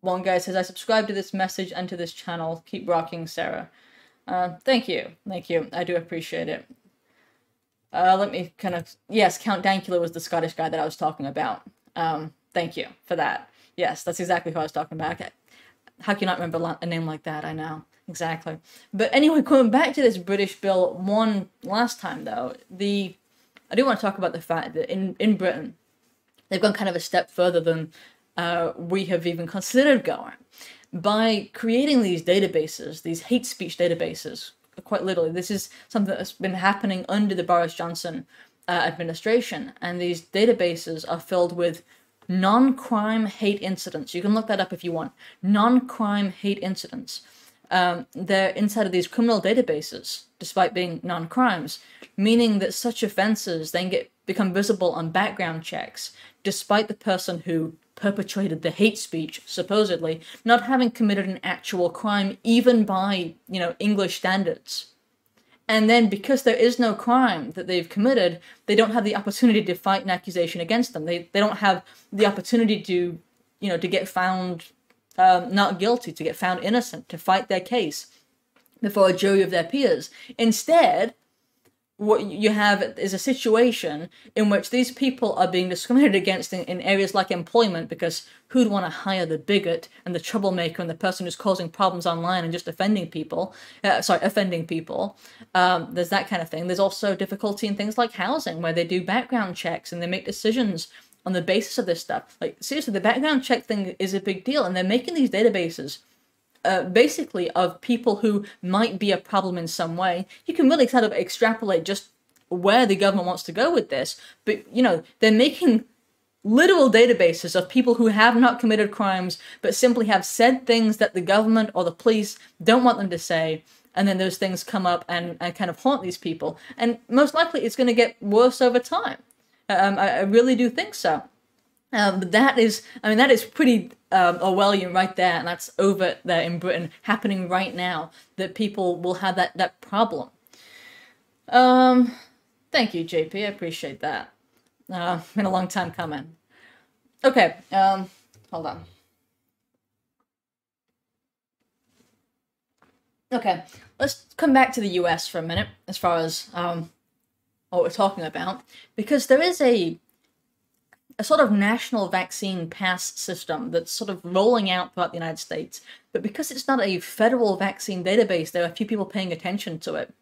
one guy says, "I subscribe to this message and to this channel. Keep rocking, Sarah." Uh, thank you, thank you. I do appreciate it. Uh, let me kind of yes, Count Dankula was the Scottish guy that I was talking about. Um, thank you for that. Yes, that's exactly who I was talking about. How can you not remember a name like that? I know. Exactly. But anyway, going back to this British bill, one last time though, the I do want to talk about the fact that in, in Britain, they've gone kind of a step further than uh, we have even considered going by creating these databases, these hate speech databases. Quite literally, this is something that's been happening under the Boris Johnson uh, administration, and these databases are filled with non crime hate incidents. You can look that up if you want. Non crime hate incidents. Um, they're inside of these criminal databases, despite being non crimes, meaning that such offenses then get become visible on background checks, despite the person who perpetrated the hate speech, supposedly, not having committed an actual crime, even by, you know, English standards. And then because there is no crime that they've committed, they don't have the opportunity to fight an accusation against them. They they don't have the opportunity to, you know, to get found um, not guilty, to get found innocent, to fight their case before a jury of their peers. Instead, what you have is a situation in which these people are being discriminated against in, in areas like employment because who'd want to hire the bigot and the troublemaker and the person who's causing problems online and just offending people uh, sorry offending people? Um, there's that kind of thing. There's also difficulty in things like housing where they do background checks and they make decisions on the basis of this stuff. Like seriously the background check thing is a big deal and they're making these databases uh, basically of people who might be a problem in some way. You can really kind of extrapolate just where the government wants to go with this, but you know they're making literal databases of people who have not committed crimes but simply have said things that the government or the police don't want them to say and then those things come up and, and kind of haunt these people. And most likely it's going to get worse over time. Um, I, I really do think so um, but that is, I mean, that is pretty um, Orwellian right there, and that's over there in Britain, happening right now. That people will have that that problem. Um, thank you, JP. I appreciate that. Uh, been a long time coming. Okay, um, hold on. Okay, let's come back to the US for a minute as far as um, what we're talking about, because there is a a sort of national vaccine pass system that's sort of rolling out throughout the United States. But because it's not a federal vaccine database, there are few people paying attention to it.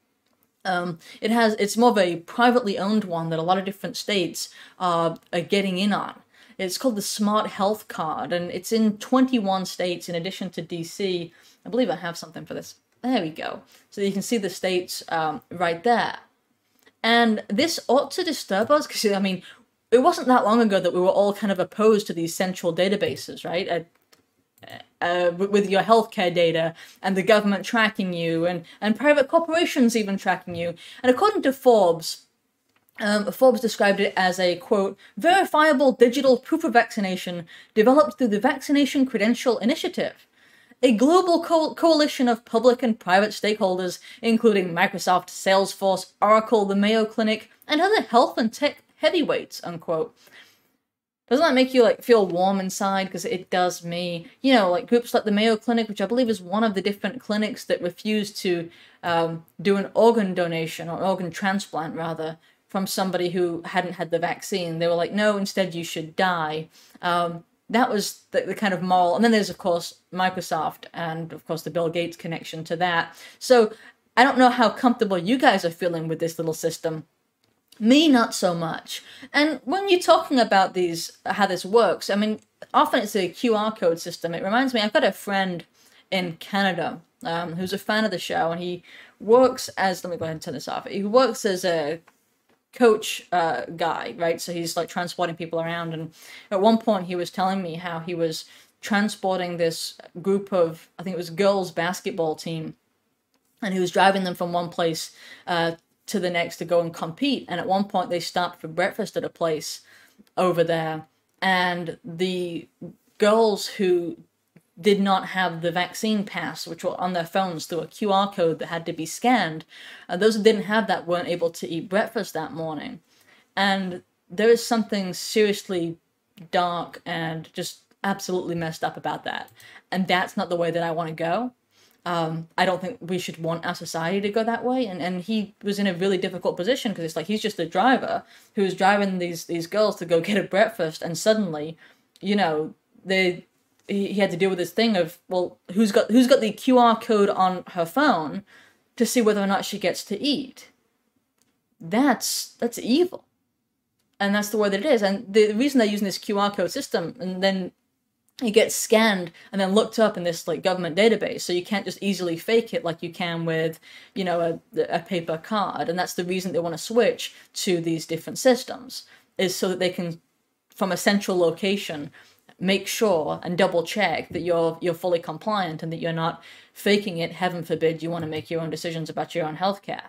Um, it has it's more of a privately owned one that a lot of different states are, are getting in on. It's called the Smart Health Card, and it's in 21 states in addition to DC. I believe I have something for this. There we go. So you can see the states um, right there. And this ought to disturb us because, I mean, it wasn't that long ago that we were all kind of opposed to these central databases, right? Uh, uh, with your healthcare data and the government tracking you and, and private corporations even tracking you. And according to Forbes, um, Forbes described it as a quote verifiable digital proof of vaccination developed through the Vaccination Credential Initiative, a global co- coalition of public and private stakeholders, including Microsoft, Salesforce, Oracle, the Mayo Clinic, and other health and tech heavyweights. Unquote. Doesn't that make you like feel warm inside? Because it does me. You know, like groups like the Mayo Clinic, which I believe is one of the different clinics that refused to um, do an organ donation or organ transplant rather from somebody who hadn't had the vaccine. They were like, no, instead you should die. Um, that was the, the, kind of moral. And then there's, of course, Microsoft and, of course, the Bill Gates connection to that. So I don't know how comfortable you guys are feeling with this little system. Me, not so much. And when you're talking about these, how this works, I mean, often it's a QR code system. It reminds me, I've got a friend in Canada um, who's a fan of the show, and he works as, let me go ahead and turn this off. He works as a coach uh, guy, right? So he's like transporting people around. And at one point, he was telling me how he was transporting this group of, I think it was girls' basketball team, and he was driving them from one place uh, to the next to go and compete. And at one point, they stopped for breakfast at a place over there, and the girls who did not have the vaccine pass, which were on their phones through a QR code that had to be scanned. Uh, those who didn't have that weren't able to eat breakfast that morning. And there is something seriously dark and just absolutely messed up about that. And that's not the way that I want to go. Um, I don't think we should want our society to go that way. And and he was in a really difficult position because it's like he's just a driver who's driving these these girls to go get a breakfast, and suddenly, you know, they he, he had to deal with this thing of well, who's got who's got the QR code on her phone to see whether or not she gets to eat. That's that's evil, and that's the way that it is. And the reason they're using this QR code system, and then it gets scanned and then looked up in this like government database so you can't just easily fake it like you can with you know a, a paper card and that's the reason they want to switch to these different systems is so that they can from a central location make sure and double check that you're you're fully compliant and that you're not faking it. Heaven forbid you want to make your own decisions about your own healthcare.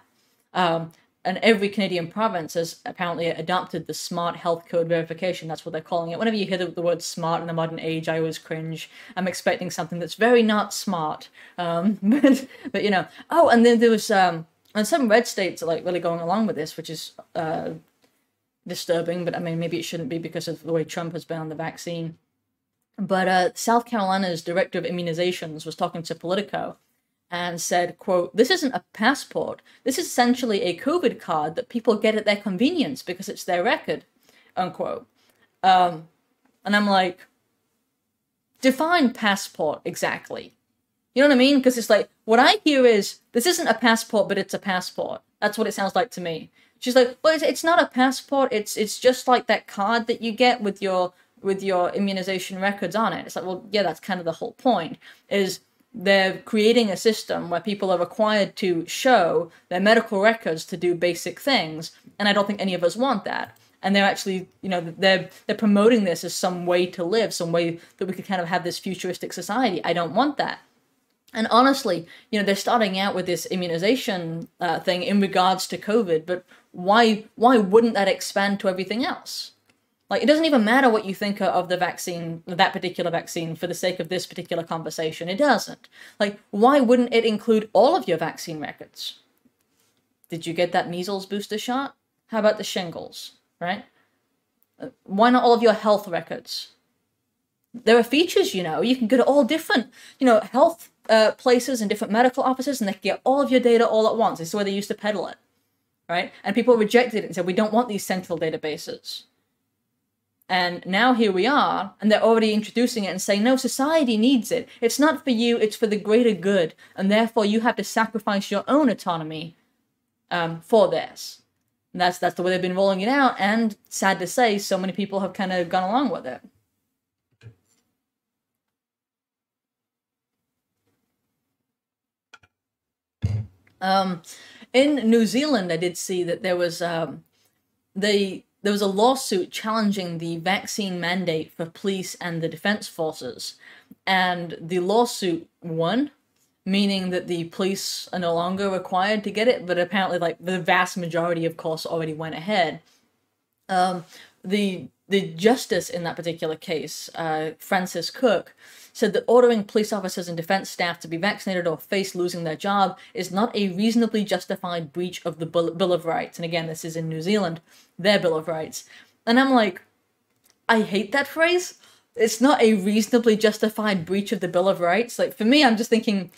Um, and every Canadian province has apparently adopted the smart health code verification. That's what they're calling it. Whenever you hear the, the word smart in the modern age, I always cringe. I'm expecting something that's very not smart. Um, but, but, you know, oh, and then there was, um, and some red states are like really going along with this, which is uh, disturbing, but I mean, maybe it shouldn't be because of the way Trump has been on the vaccine. But uh, South Carolina's director of immunizations was talking to Politico and said, quote, this isn't a passport. This is essentially a COVID card that people get at their convenience because it's their record, unquote. Um, and I'm like, define passport exactly. You know what I mean? Because it's like, what I hear is, this isn't a passport, but it's a passport. That's what it sounds like to me. She's like, well, it's, it's not a passport. It's it's just like that card that you get with your with your immunization records on it. It's like, well, yeah, that's kind of the whole point. Is they're creating a system where people are required to show their medical records to do basic things, and I don't think any of us want that. And they're actually, you know, they're they're promoting this as some way to live, some way that we could kind of have this futuristic society. I don't want that. And honestly, you know, they're starting out with this immunization uh, thing in regards to COVID, but why why wouldn't that expand to everything else? Like, it doesn't even matter what you think of the vaccine, that particular vaccine, for the sake of this particular conversation. It doesn't. Like, why wouldn't it include all of your vaccine records? Did you get that measles booster shot? How about the shingles, right? Uh, why not all of your health records? there are features, you know, you can go to all different, you know, health uh, places and different medical offices, and they can get all of your data all at once. This is where they used to peddle it, right? And people rejected it and said, we don't want these central databases. And now here we are, and they're already introducing it and saying, no, society needs it. It's not for you, it's for the greater good. And therefore, you have to sacrifice your own autonomy um, for this. And that's, that's the way they've been rolling it out. And sad to say, so many people have kind of gone along with it. Um, in New Zealand, I did see that there was um, they there was a lawsuit challenging the vaccine mandate for police and the defense forces, and the lawsuit won, meaning that the police are no longer required to get it. But apparently, like the vast majority, of course, already went ahead. Um, the the justice in that particular case, uh, Francis Cooke, said that ordering police officers and defense staff to be vaccinated or face losing their job is not a reasonably justified breach of the Bill of Rights. And again, this is in New Zealand, their Bill of Rights. And I'm like, I hate that phrase. It's not a reasonably justified breach of the Bill of Rights. Like, for me, I'm just thinking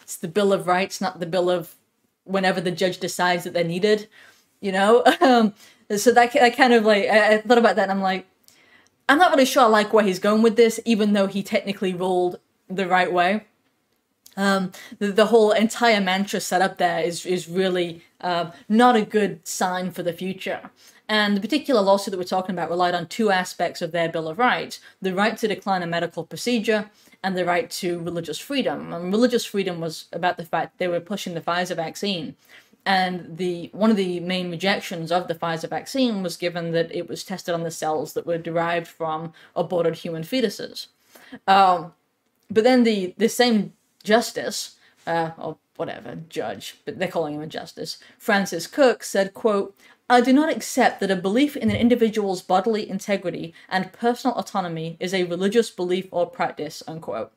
it's the Bill of Rights, not the Bill of whenever the judge decides that they're needed, you know? Um, so that, that kind of like, I, I thought about that and I'm like, I'm not really sure I like where he's going with this, even though he technically ruled the right way. Um, the, the whole entire mantra set up there is is really uh, not a good sign for the future. And the particular lawsuit that we're talking about relied on two aspects of their Bill of Rights the right to decline a medical procedure and the right to religious freedom. And religious freedom was about the fact they were pushing the Pfizer vaccine and the one of the main rejections of the Pfizer vaccine was given that it was tested on the cells that were derived from aborted human fetuses. Um, but then the the same justice, uh, or whatever judge, but they're calling him a justice, Francis Cooke said, "quote." I do not accept that a belief in an individual's bodily integrity and personal autonomy is a religious belief or practice, unquote.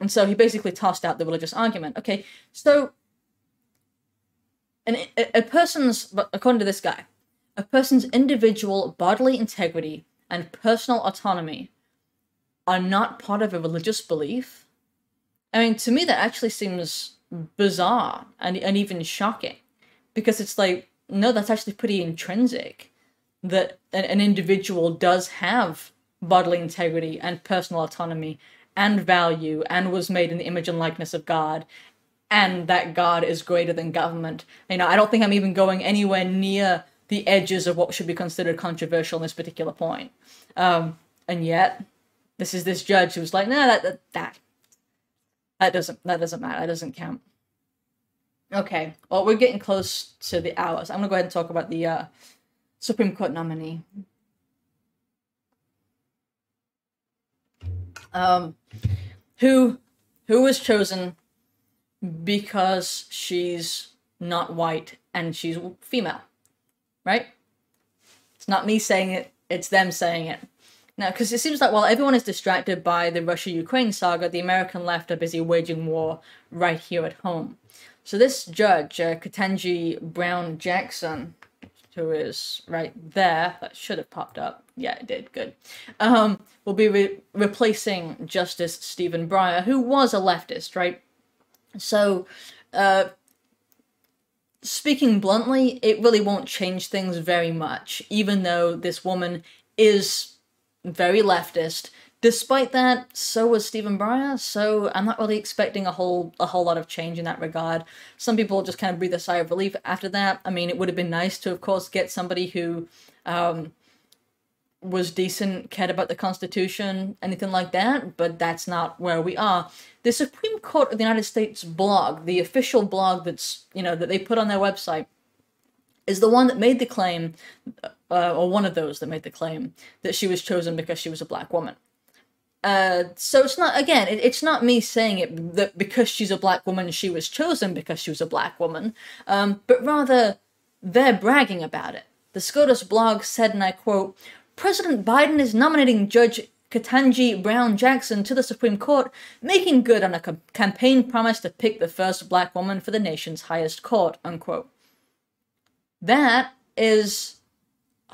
And so he basically tossed out the religious argument. Okay, so an, a, person's, according to this guy, a person's individual bodily integrity and personal autonomy are not part of a religious belief. I mean, to me, that actually seems bizarre and, and even shocking because it's like, no, that's actually pretty intrinsic that an, an individual does have bodily integrity and personal autonomy and value and was made in the image and likeness of God and that God is greater than government. You know, I don't think I'm even going anywhere near the edges of what should be considered controversial in this particular point. Um, and yet, this is this judge who's like, no, that, that that that doesn't that doesn't matter. That doesn't count. Okay, well, we're getting close to the hours. I'm gonna go ahead and talk about the uh, Supreme Court nominee. Um, who who was chosen because she's not white and she's female, right? It's not me saying it, it's them saying it. Now, because it seems like while everyone is distracted by the Russia Ukraine saga, the American left are busy waging war right here at home. So, this judge, uh, Brown Jackson, who is right there, that should have popped up. Yeah, it did. Good. Um, will be re- replacing Justice Stephen Breyer, who was a leftist, right? So, uh, speaking bluntly, it really won't change things very much, even though this woman is very leftist. Despite that, so was Stephen Breyer, so I'm not really expecting a whole a whole lot of change in that regard. Some people just kind of breathe a sigh of relief after that. I mean, it would have been nice to, of course, get somebody who um, was decent, cared about the Constitution, anything like that, but that's not where we are. The Supreme Court of the United States blog, the official blog that's, you know, that they put on their website, is the one that made the claim, uh, or one of those that made the claim, that she was chosen because she was a black woman. Uh, so it's not again it, it's not me saying it that because she's a black woman she was chosen because she was a black woman um, but rather they're bragging about it the scotus blog said and i quote President Biden is nominating Judge Ketanji Brown Jackson to the Supreme Court, making good on a co- campaign promise to pick the first black woman for the nation's highest court, unquote. That is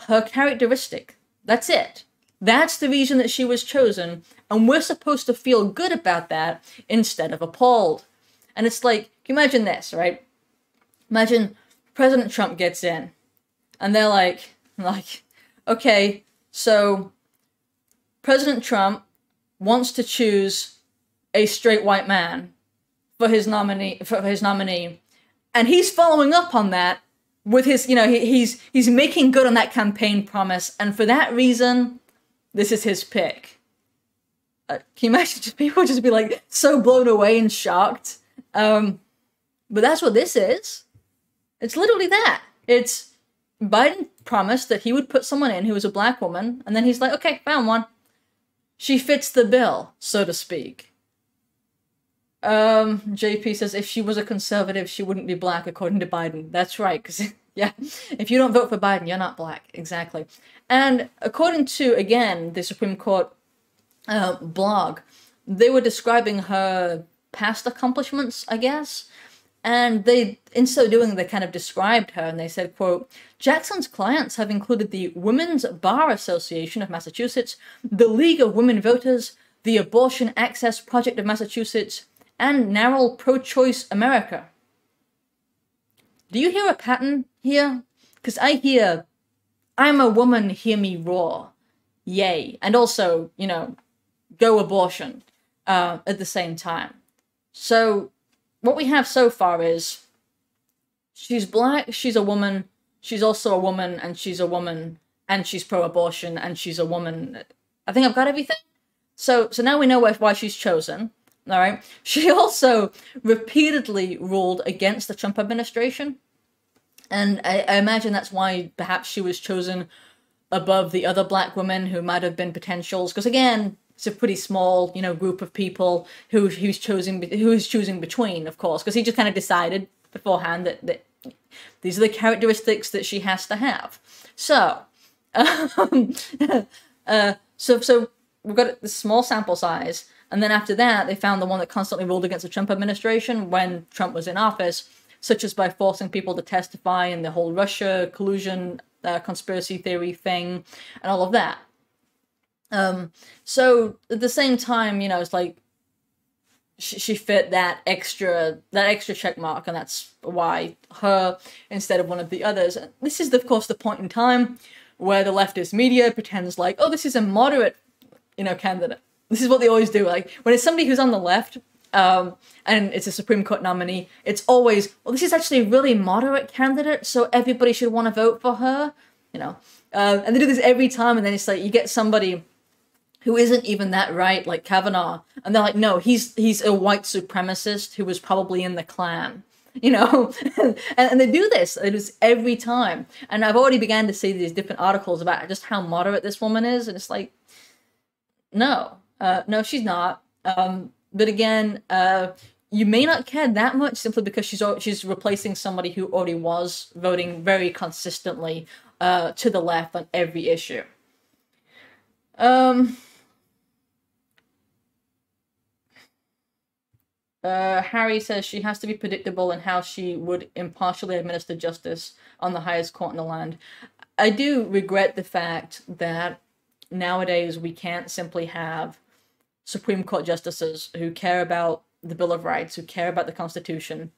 her characteristic. That's it. That's the reason that she was chosen, and we're supposed to feel good about that instead of appalled. And it's like, imagine this, right? Imagine President Trump gets in, and they're like, like, okay, so President Trump wants to choose a straight white man for his nominee for his nominee, and he's following up on that with his, you know, he, he's he's making good on that campaign promise, and for that reason, this is his pick. Uh, can you imagine just people just be like so blown away and shocked? Um, but that's what this is. It's literally that. It's Biden promised that he would put someone in who was a black woman, and then he's like, okay, found one. She fits the bill, so to speak. Um, JP says if she was a conservative, she wouldn't be black, according to Biden. That's right, because yeah, if you don't vote for Biden, you're not black. Exactly. And according to, again, the Supreme Court uh, blog, they were describing her past accomplishments, I guess. And they, in so doing, they kind of described her and they said, quote, Jackson's clients have included the Women's Bar Association of Massachusetts, the League of Women Voters, the Abortion Access Project of Massachusetts, and NARAL Pro Choice America. Do you hear a pattern here? Because I hear, I'm a woman, hear me roar. Yay. And also, you know, go abortion uh, at the same time. So, what we have so far is she's black, she's a woman, she's also a woman, and she's a woman, and she's pro abortion, and she's a woman. I think I've got everything. So, so now we know why she's chosen. All right. She also repeatedly ruled against the Trump administration. And I, I, imagine that's why perhaps she was chosen above the other black women who might have been potentials. Because again, it's a pretty small, you know, group of people who who's choosing who's choosing between, of course, because he just kind of decided beforehand that, that these are the characteristics that she has to have. So, um, uh, so so we've got the small sample size and then after that, they found the one that constantly ruled against the Trump administration when Trump was in office, such as by forcing people to testify in the whole Russia collusion uh, conspiracy theory thing and all of that. Um, so at the same time, you know, it's like she, she fit that extra that extra check mark, and that's why her instead of one of the others. This is, of course, the point in time where the leftist media pretends like, oh, this is a moderate, you know, candidate this is what they always do. Like when it's somebody who's on the left, um, and it's a Supreme Court nominee, it's always, well, this is actually a really moderate candidate, so everybody should want to vote for her. You know, uh, and they do this every time, and then it's like you get somebody who isn't even that right, like Kavanaugh, and they're like, no, he's he's a white supremacist who was probably in the Klan. You know, and, and they do this. It is every time. And I've already began to see these different articles about just how moderate this woman is, and it's like, no, uh, no, she's not. Um, but again, uh, you may not care that much simply because she's she's replacing somebody who already was voting very consistently uh, to the left on every issue. Um, uh, Harry says she has to be predictable in how she would impartially administer justice on the highest court in the land. I do regret the fact that nowadays we can't simply have Supreme Court justices who care about the Bill of Rights, who care about the Constitution,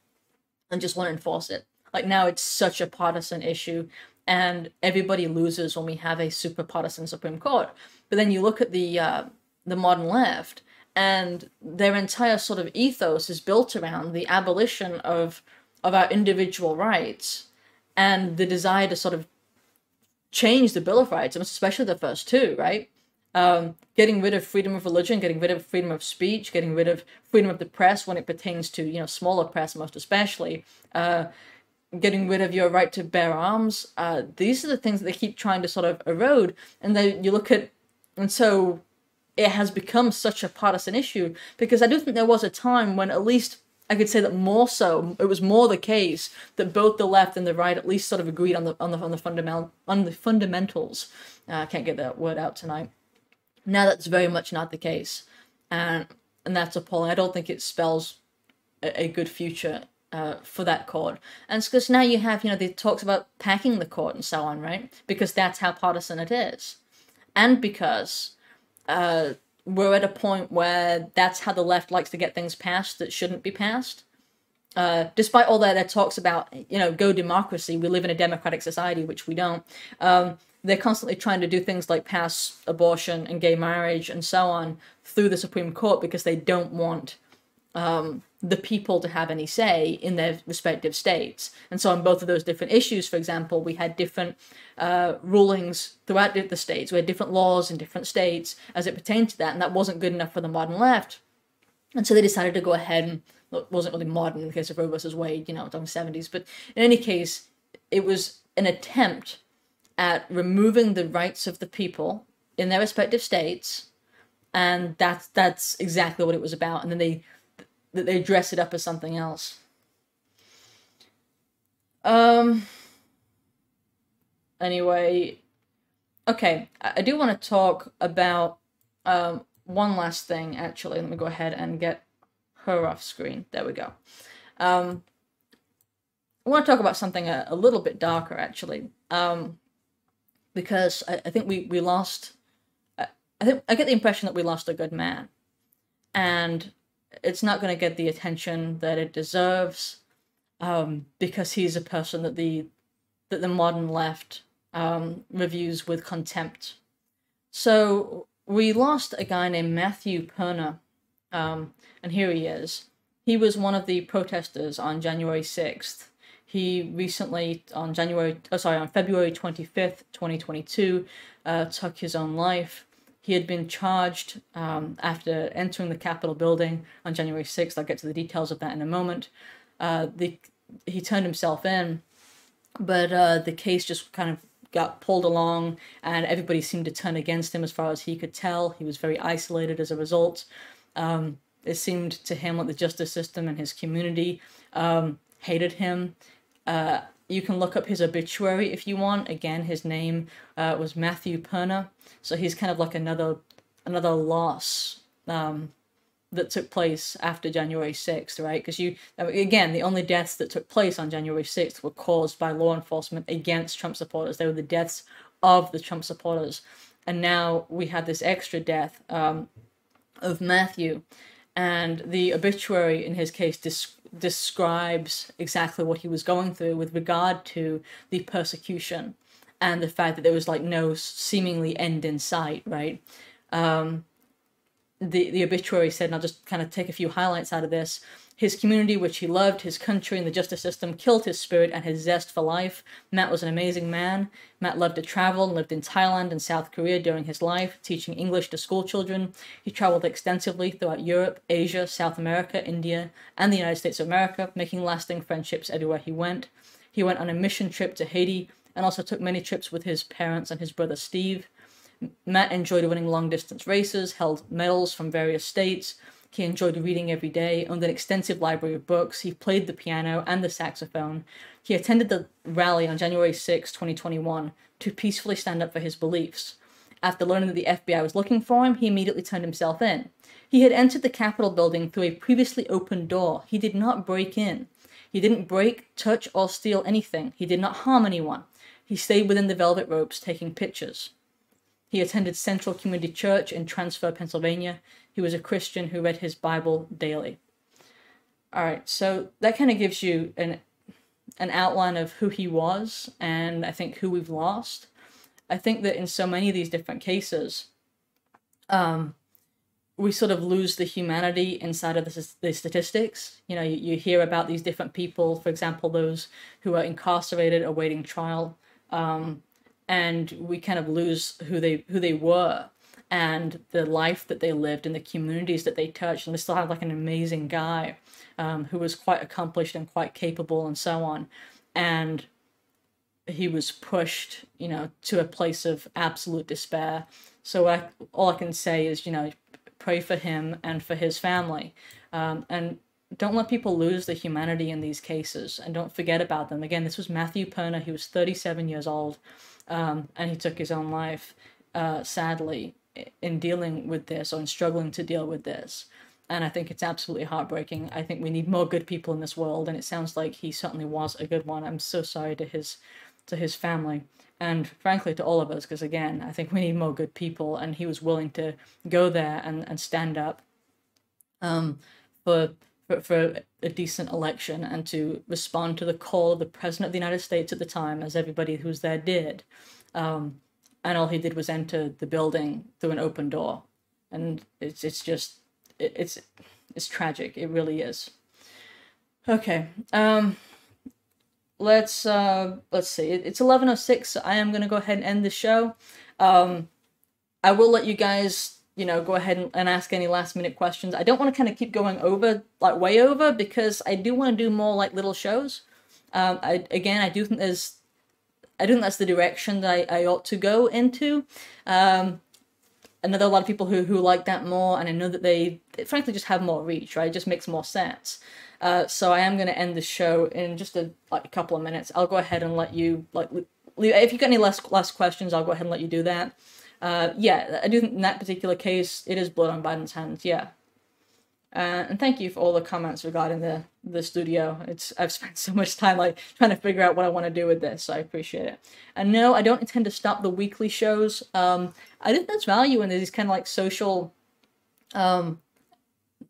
and just want to enforce it. Like now, it's such a partisan issue, and everybody loses when we have a super partisan Supreme Court. But then you look at the uh, the modern left, and their entire sort of ethos is built around the abolition of of our individual rights and the desire to sort of change the Bill of Rights, especially the first two, right? um, getting rid of freedom of religion, getting rid of freedom of speech, getting rid of freedom of the press when it pertains to you know smaller press, most especially, uh, getting rid of your right to bear arms. Uh, these are the things that they keep trying to sort of erode, and then you look at, and so it has become such a partisan issue because I do think there was a time when at least I could say that more so, it was more the case that both the left and the right at least sort of agreed on the on the on the fundamental on the fundamentals. Uh, I can't get that word out tonight. Now that's very much not the case, and and that's appalling. I don't think it spells a, a good future uh, for that court. And it's because now you have, you know, they talks about packing the court and so on, right? Because that's how partisan it is. and because uh, we're at a point where that's how the left likes to get things passed that shouldn't be passed. Uh, despite all that, that talks about, you know, go democracy, we live in a democratic society, which we don't. Um, they're constantly trying to do things like pass abortion and gay marriage and so on through the Supreme Court because they don't want um, the people to have any say in their respective states. And so, on both of those different issues, for example, we had different uh, rulings throughout the states. We had different laws in different states as it pertained to that, and that wasn't good enough for the modern left. And so they decided to go ahead and it wasn't really modern in the case of Roe versus Wade, you know, the 70s. But in any case, it was an attempt at removing the rights of the people in their respective states, and that's that's exactly what it was about. And then they they dress it up as something else. Um. Anyway, okay, I, I do want to talk about um one last thing. Actually, let me go ahead and get her off screen. There we go. Um, I want to talk about something a, a little bit darker, actually, um, because I, I, think we we lost. I, I think I get the impression that we lost a good man, and it's not going to get the attention that it deserves, um, because he's a person that the that the modern left um, reviews with contempt. So we lost a guy named Matthew Perna, um, and here he is. He was one of the protesters on January 6th. He recently, on January, oh sorry, on February 25th, 2022, uh, took his own life. He had been charged um, after entering the Capitol building on January 6th. I'll get to the details of that in a moment. Uh, the, he turned himself in, but uh, the case just kind of got pulled along, and everybody seemed to turn against him as far as he could tell. He was very isolated as a result. Um, it seemed to him like the justice system and his community um, hated him. Uh, you can look up his obituary if you want. Again, his name uh, was Matthew Perna, so he's kind of like another another loss um, that took place after January 6th, right? Because you, again, the only deaths that took place on January 6th were caused by law enforcement against Trump supporters. They were the deaths of the Trump supporters. And now we had this extra death um, of Matthew, and the obituary in his case describes exactly what he was going through with regard to the persecution and the fact that there was like no seemingly end in sight, right? Um, the the obituary said, and I'll just kind of take a few highlights out of this. His community, which he loved, his country, and the justice system killed his spirit and his zest for life. Matt was an amazing man. Matt loved to travel and lived in Thailand and South Korea during his life, teaching English to school children. He traveled extensively throughout Europe, Asia, South America, India, and the United States of America, making lasting friendships everywhere he went. He went on a mission trip to Haiti and also took many trips with his parents and his brother Steve. Matt enjoyed winning long distance races, held medals from various states, he enjoyed reading every day, owned an extensive library of books, he played the piano and the saxophone. He attended the rally on January 6, 2021, to peacefully stand up for his beliefs. After learning that the FBI was looking for him, he immediately turned himself in. He had entered the Capitol building through a previously opened door. He did not break in. He didn't break, touch, or steal anything. He did not harm anyone. He stayed within the velvet ropes taking pictures. He attended Central Community Church in Transfer, Pennsylvania. He was a Christian who read his Bible daily. All right, so that kind of gives you an an outline of who he was and I think who we've lost. I think that in so many of these different cases, um, we sort of lose the humanity inside of the, the statistics. You know, you, you hear about these different people, for example, those who are incarcerated awaiting trial, um, and we kind of lose who they who they were and the life that they lived and the communities that they touched. And they still have like an amazing guy um, who was quite accomplished and quite capable and so on. And he was pushed, you know, to a place of absolute despair. So I, all I can say is, you know, pray for him and for his family. Um, and don't let people lose the humanity in these cases and don't forget about them. Again, this was Matthew Perna. He was 37 years old um, and he took his own life, uh, sadly in dealing with this or in struggling to deal with this. And I think it's absolutely heartbreaking. I think we need more good people in this world, and it sounds like he certainly was a good one. I'm so sorry to his to his family and frankly to all of us because again i think we need more good people and he was willing to go there and, and stand up um, for, for for a decent election and to respond to the call of the president of the united states at the time as everybody who was there did um, and all he did was enter the building through an open door. And it's it's just it, it's it's tragic. It really is. Okay um let's uh let's see. It's 1106 so i am going to go ahead and end the show. Um i will let you guys you know go ahead and, and ask any last minute questions i don't want to kind of keep going over like way over because i do want to do more like little shows um i again i do think there's i do think that's the direction that i, I ought to go into um I know there are a lot of people who, who like that more, and I know that they, they frankly just have more reach, right? It just makes more sense. Uh, so I am going to end the show in just a like a couple of minutes. I'll go ahead and let you like if you got any last last questions, I'll go ahead and let you do that. Uh, yeah, I do think in that particular case it is blood on Biden's hands. Yeah. Uh, and thank you for all the comments regarding the the studio. It's I've spent so much time like trying to figure out what I want to do with this. So I appreciate it. And no, I don't intend to stop the weekly shows. Um, I think there's value in these kind of like social, um,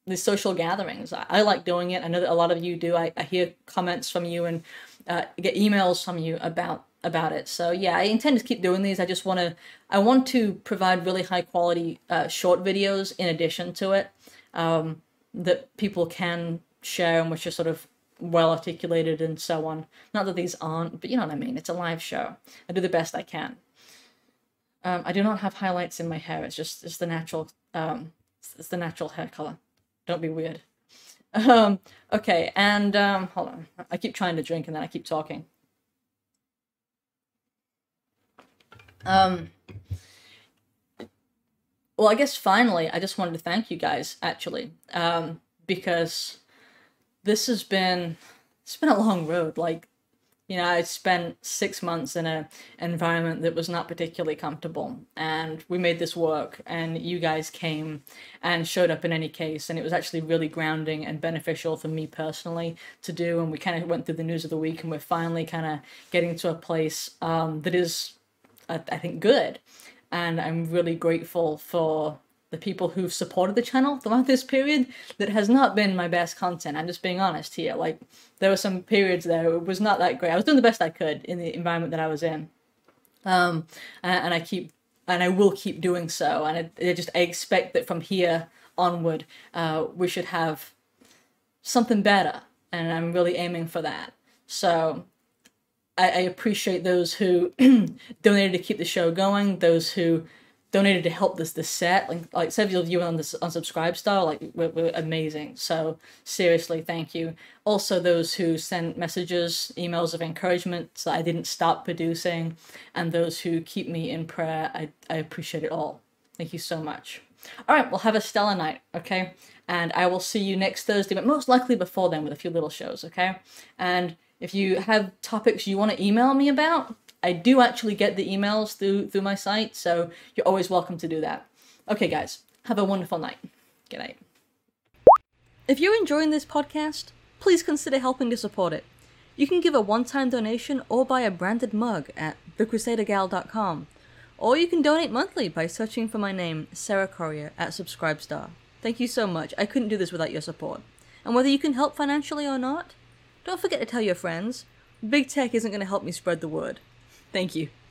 these social gatherings. I, I, like doing it. I know that a lot of you do. I, I hear comments from you and uh, get emails from you about about it. So yeah, I intend to keep doing these. I just want to I want to provide really high quality uh, short videos in addition to it. Um, that people can share and which are sort of well articulated and so on. Not that these aren't, but you know what I mean. It's a live show. I do the best I can. Um, I do not have highlights in my hair. It's just it's the natural um, it's the natural hair color. Don't be weird. Um, okay, and um, hold on. I keep trying to drink and then I keep talking. Um, well, I guess finally, I just wanted to thank you guys actually, um, because this has been it's been a long road. Like, you know, I spent six months in a environment that was not particularly comfortable, and we made this work. And you guys came and showed up in any case, and it was actually really grounding and beneficial for me personally to do. And we kind of went through the news of the week, and we're finally kind of getting to a place um, that is, I, I think, good and I'm really grateful for the people who've supported the channel throughout this period that has not been my best content. I'm just being honest here. Like, there were some periods there it was not that great. I was doing the best I could in the environment that I was in. Um, and, and I keep, and I will keep doing so. And I, I just, I expect that from here onward, uh, we should have something better. And I'm really aiming for that. So I, I appreciate those who donated to keep the show going, those who donated to help this the set. Like like several of you on this on style, like were, were amazing. So seriously, thank you. Also those who sent messages, emails of encouragement so I didn't stop producing, and those who keep me in prayer. I, I appreciate it all. Thank you so much. All right, we'll have a stellar night, okay? And I will see you next Thursday, but most likely before then with a few little shows, okay? And if you have topics you want to email me about, I do actually get the emails through through my site, so you're always welcome to do that. Okay, guys, have a wonderful night. Good night. If you're enjoying this podcast, please consider helping to support it. You can give a one-time donation or buy a branded mug at thecrusadergal.com, or you can donate monthly by searching for my name, Sarah Corrier, at Subscribestar. Thank you so much. I couldn't do this without your support. And whether you can help financially or not, don't forget to tell your friends. Big tech isn't going to help me spread the word. Thank you.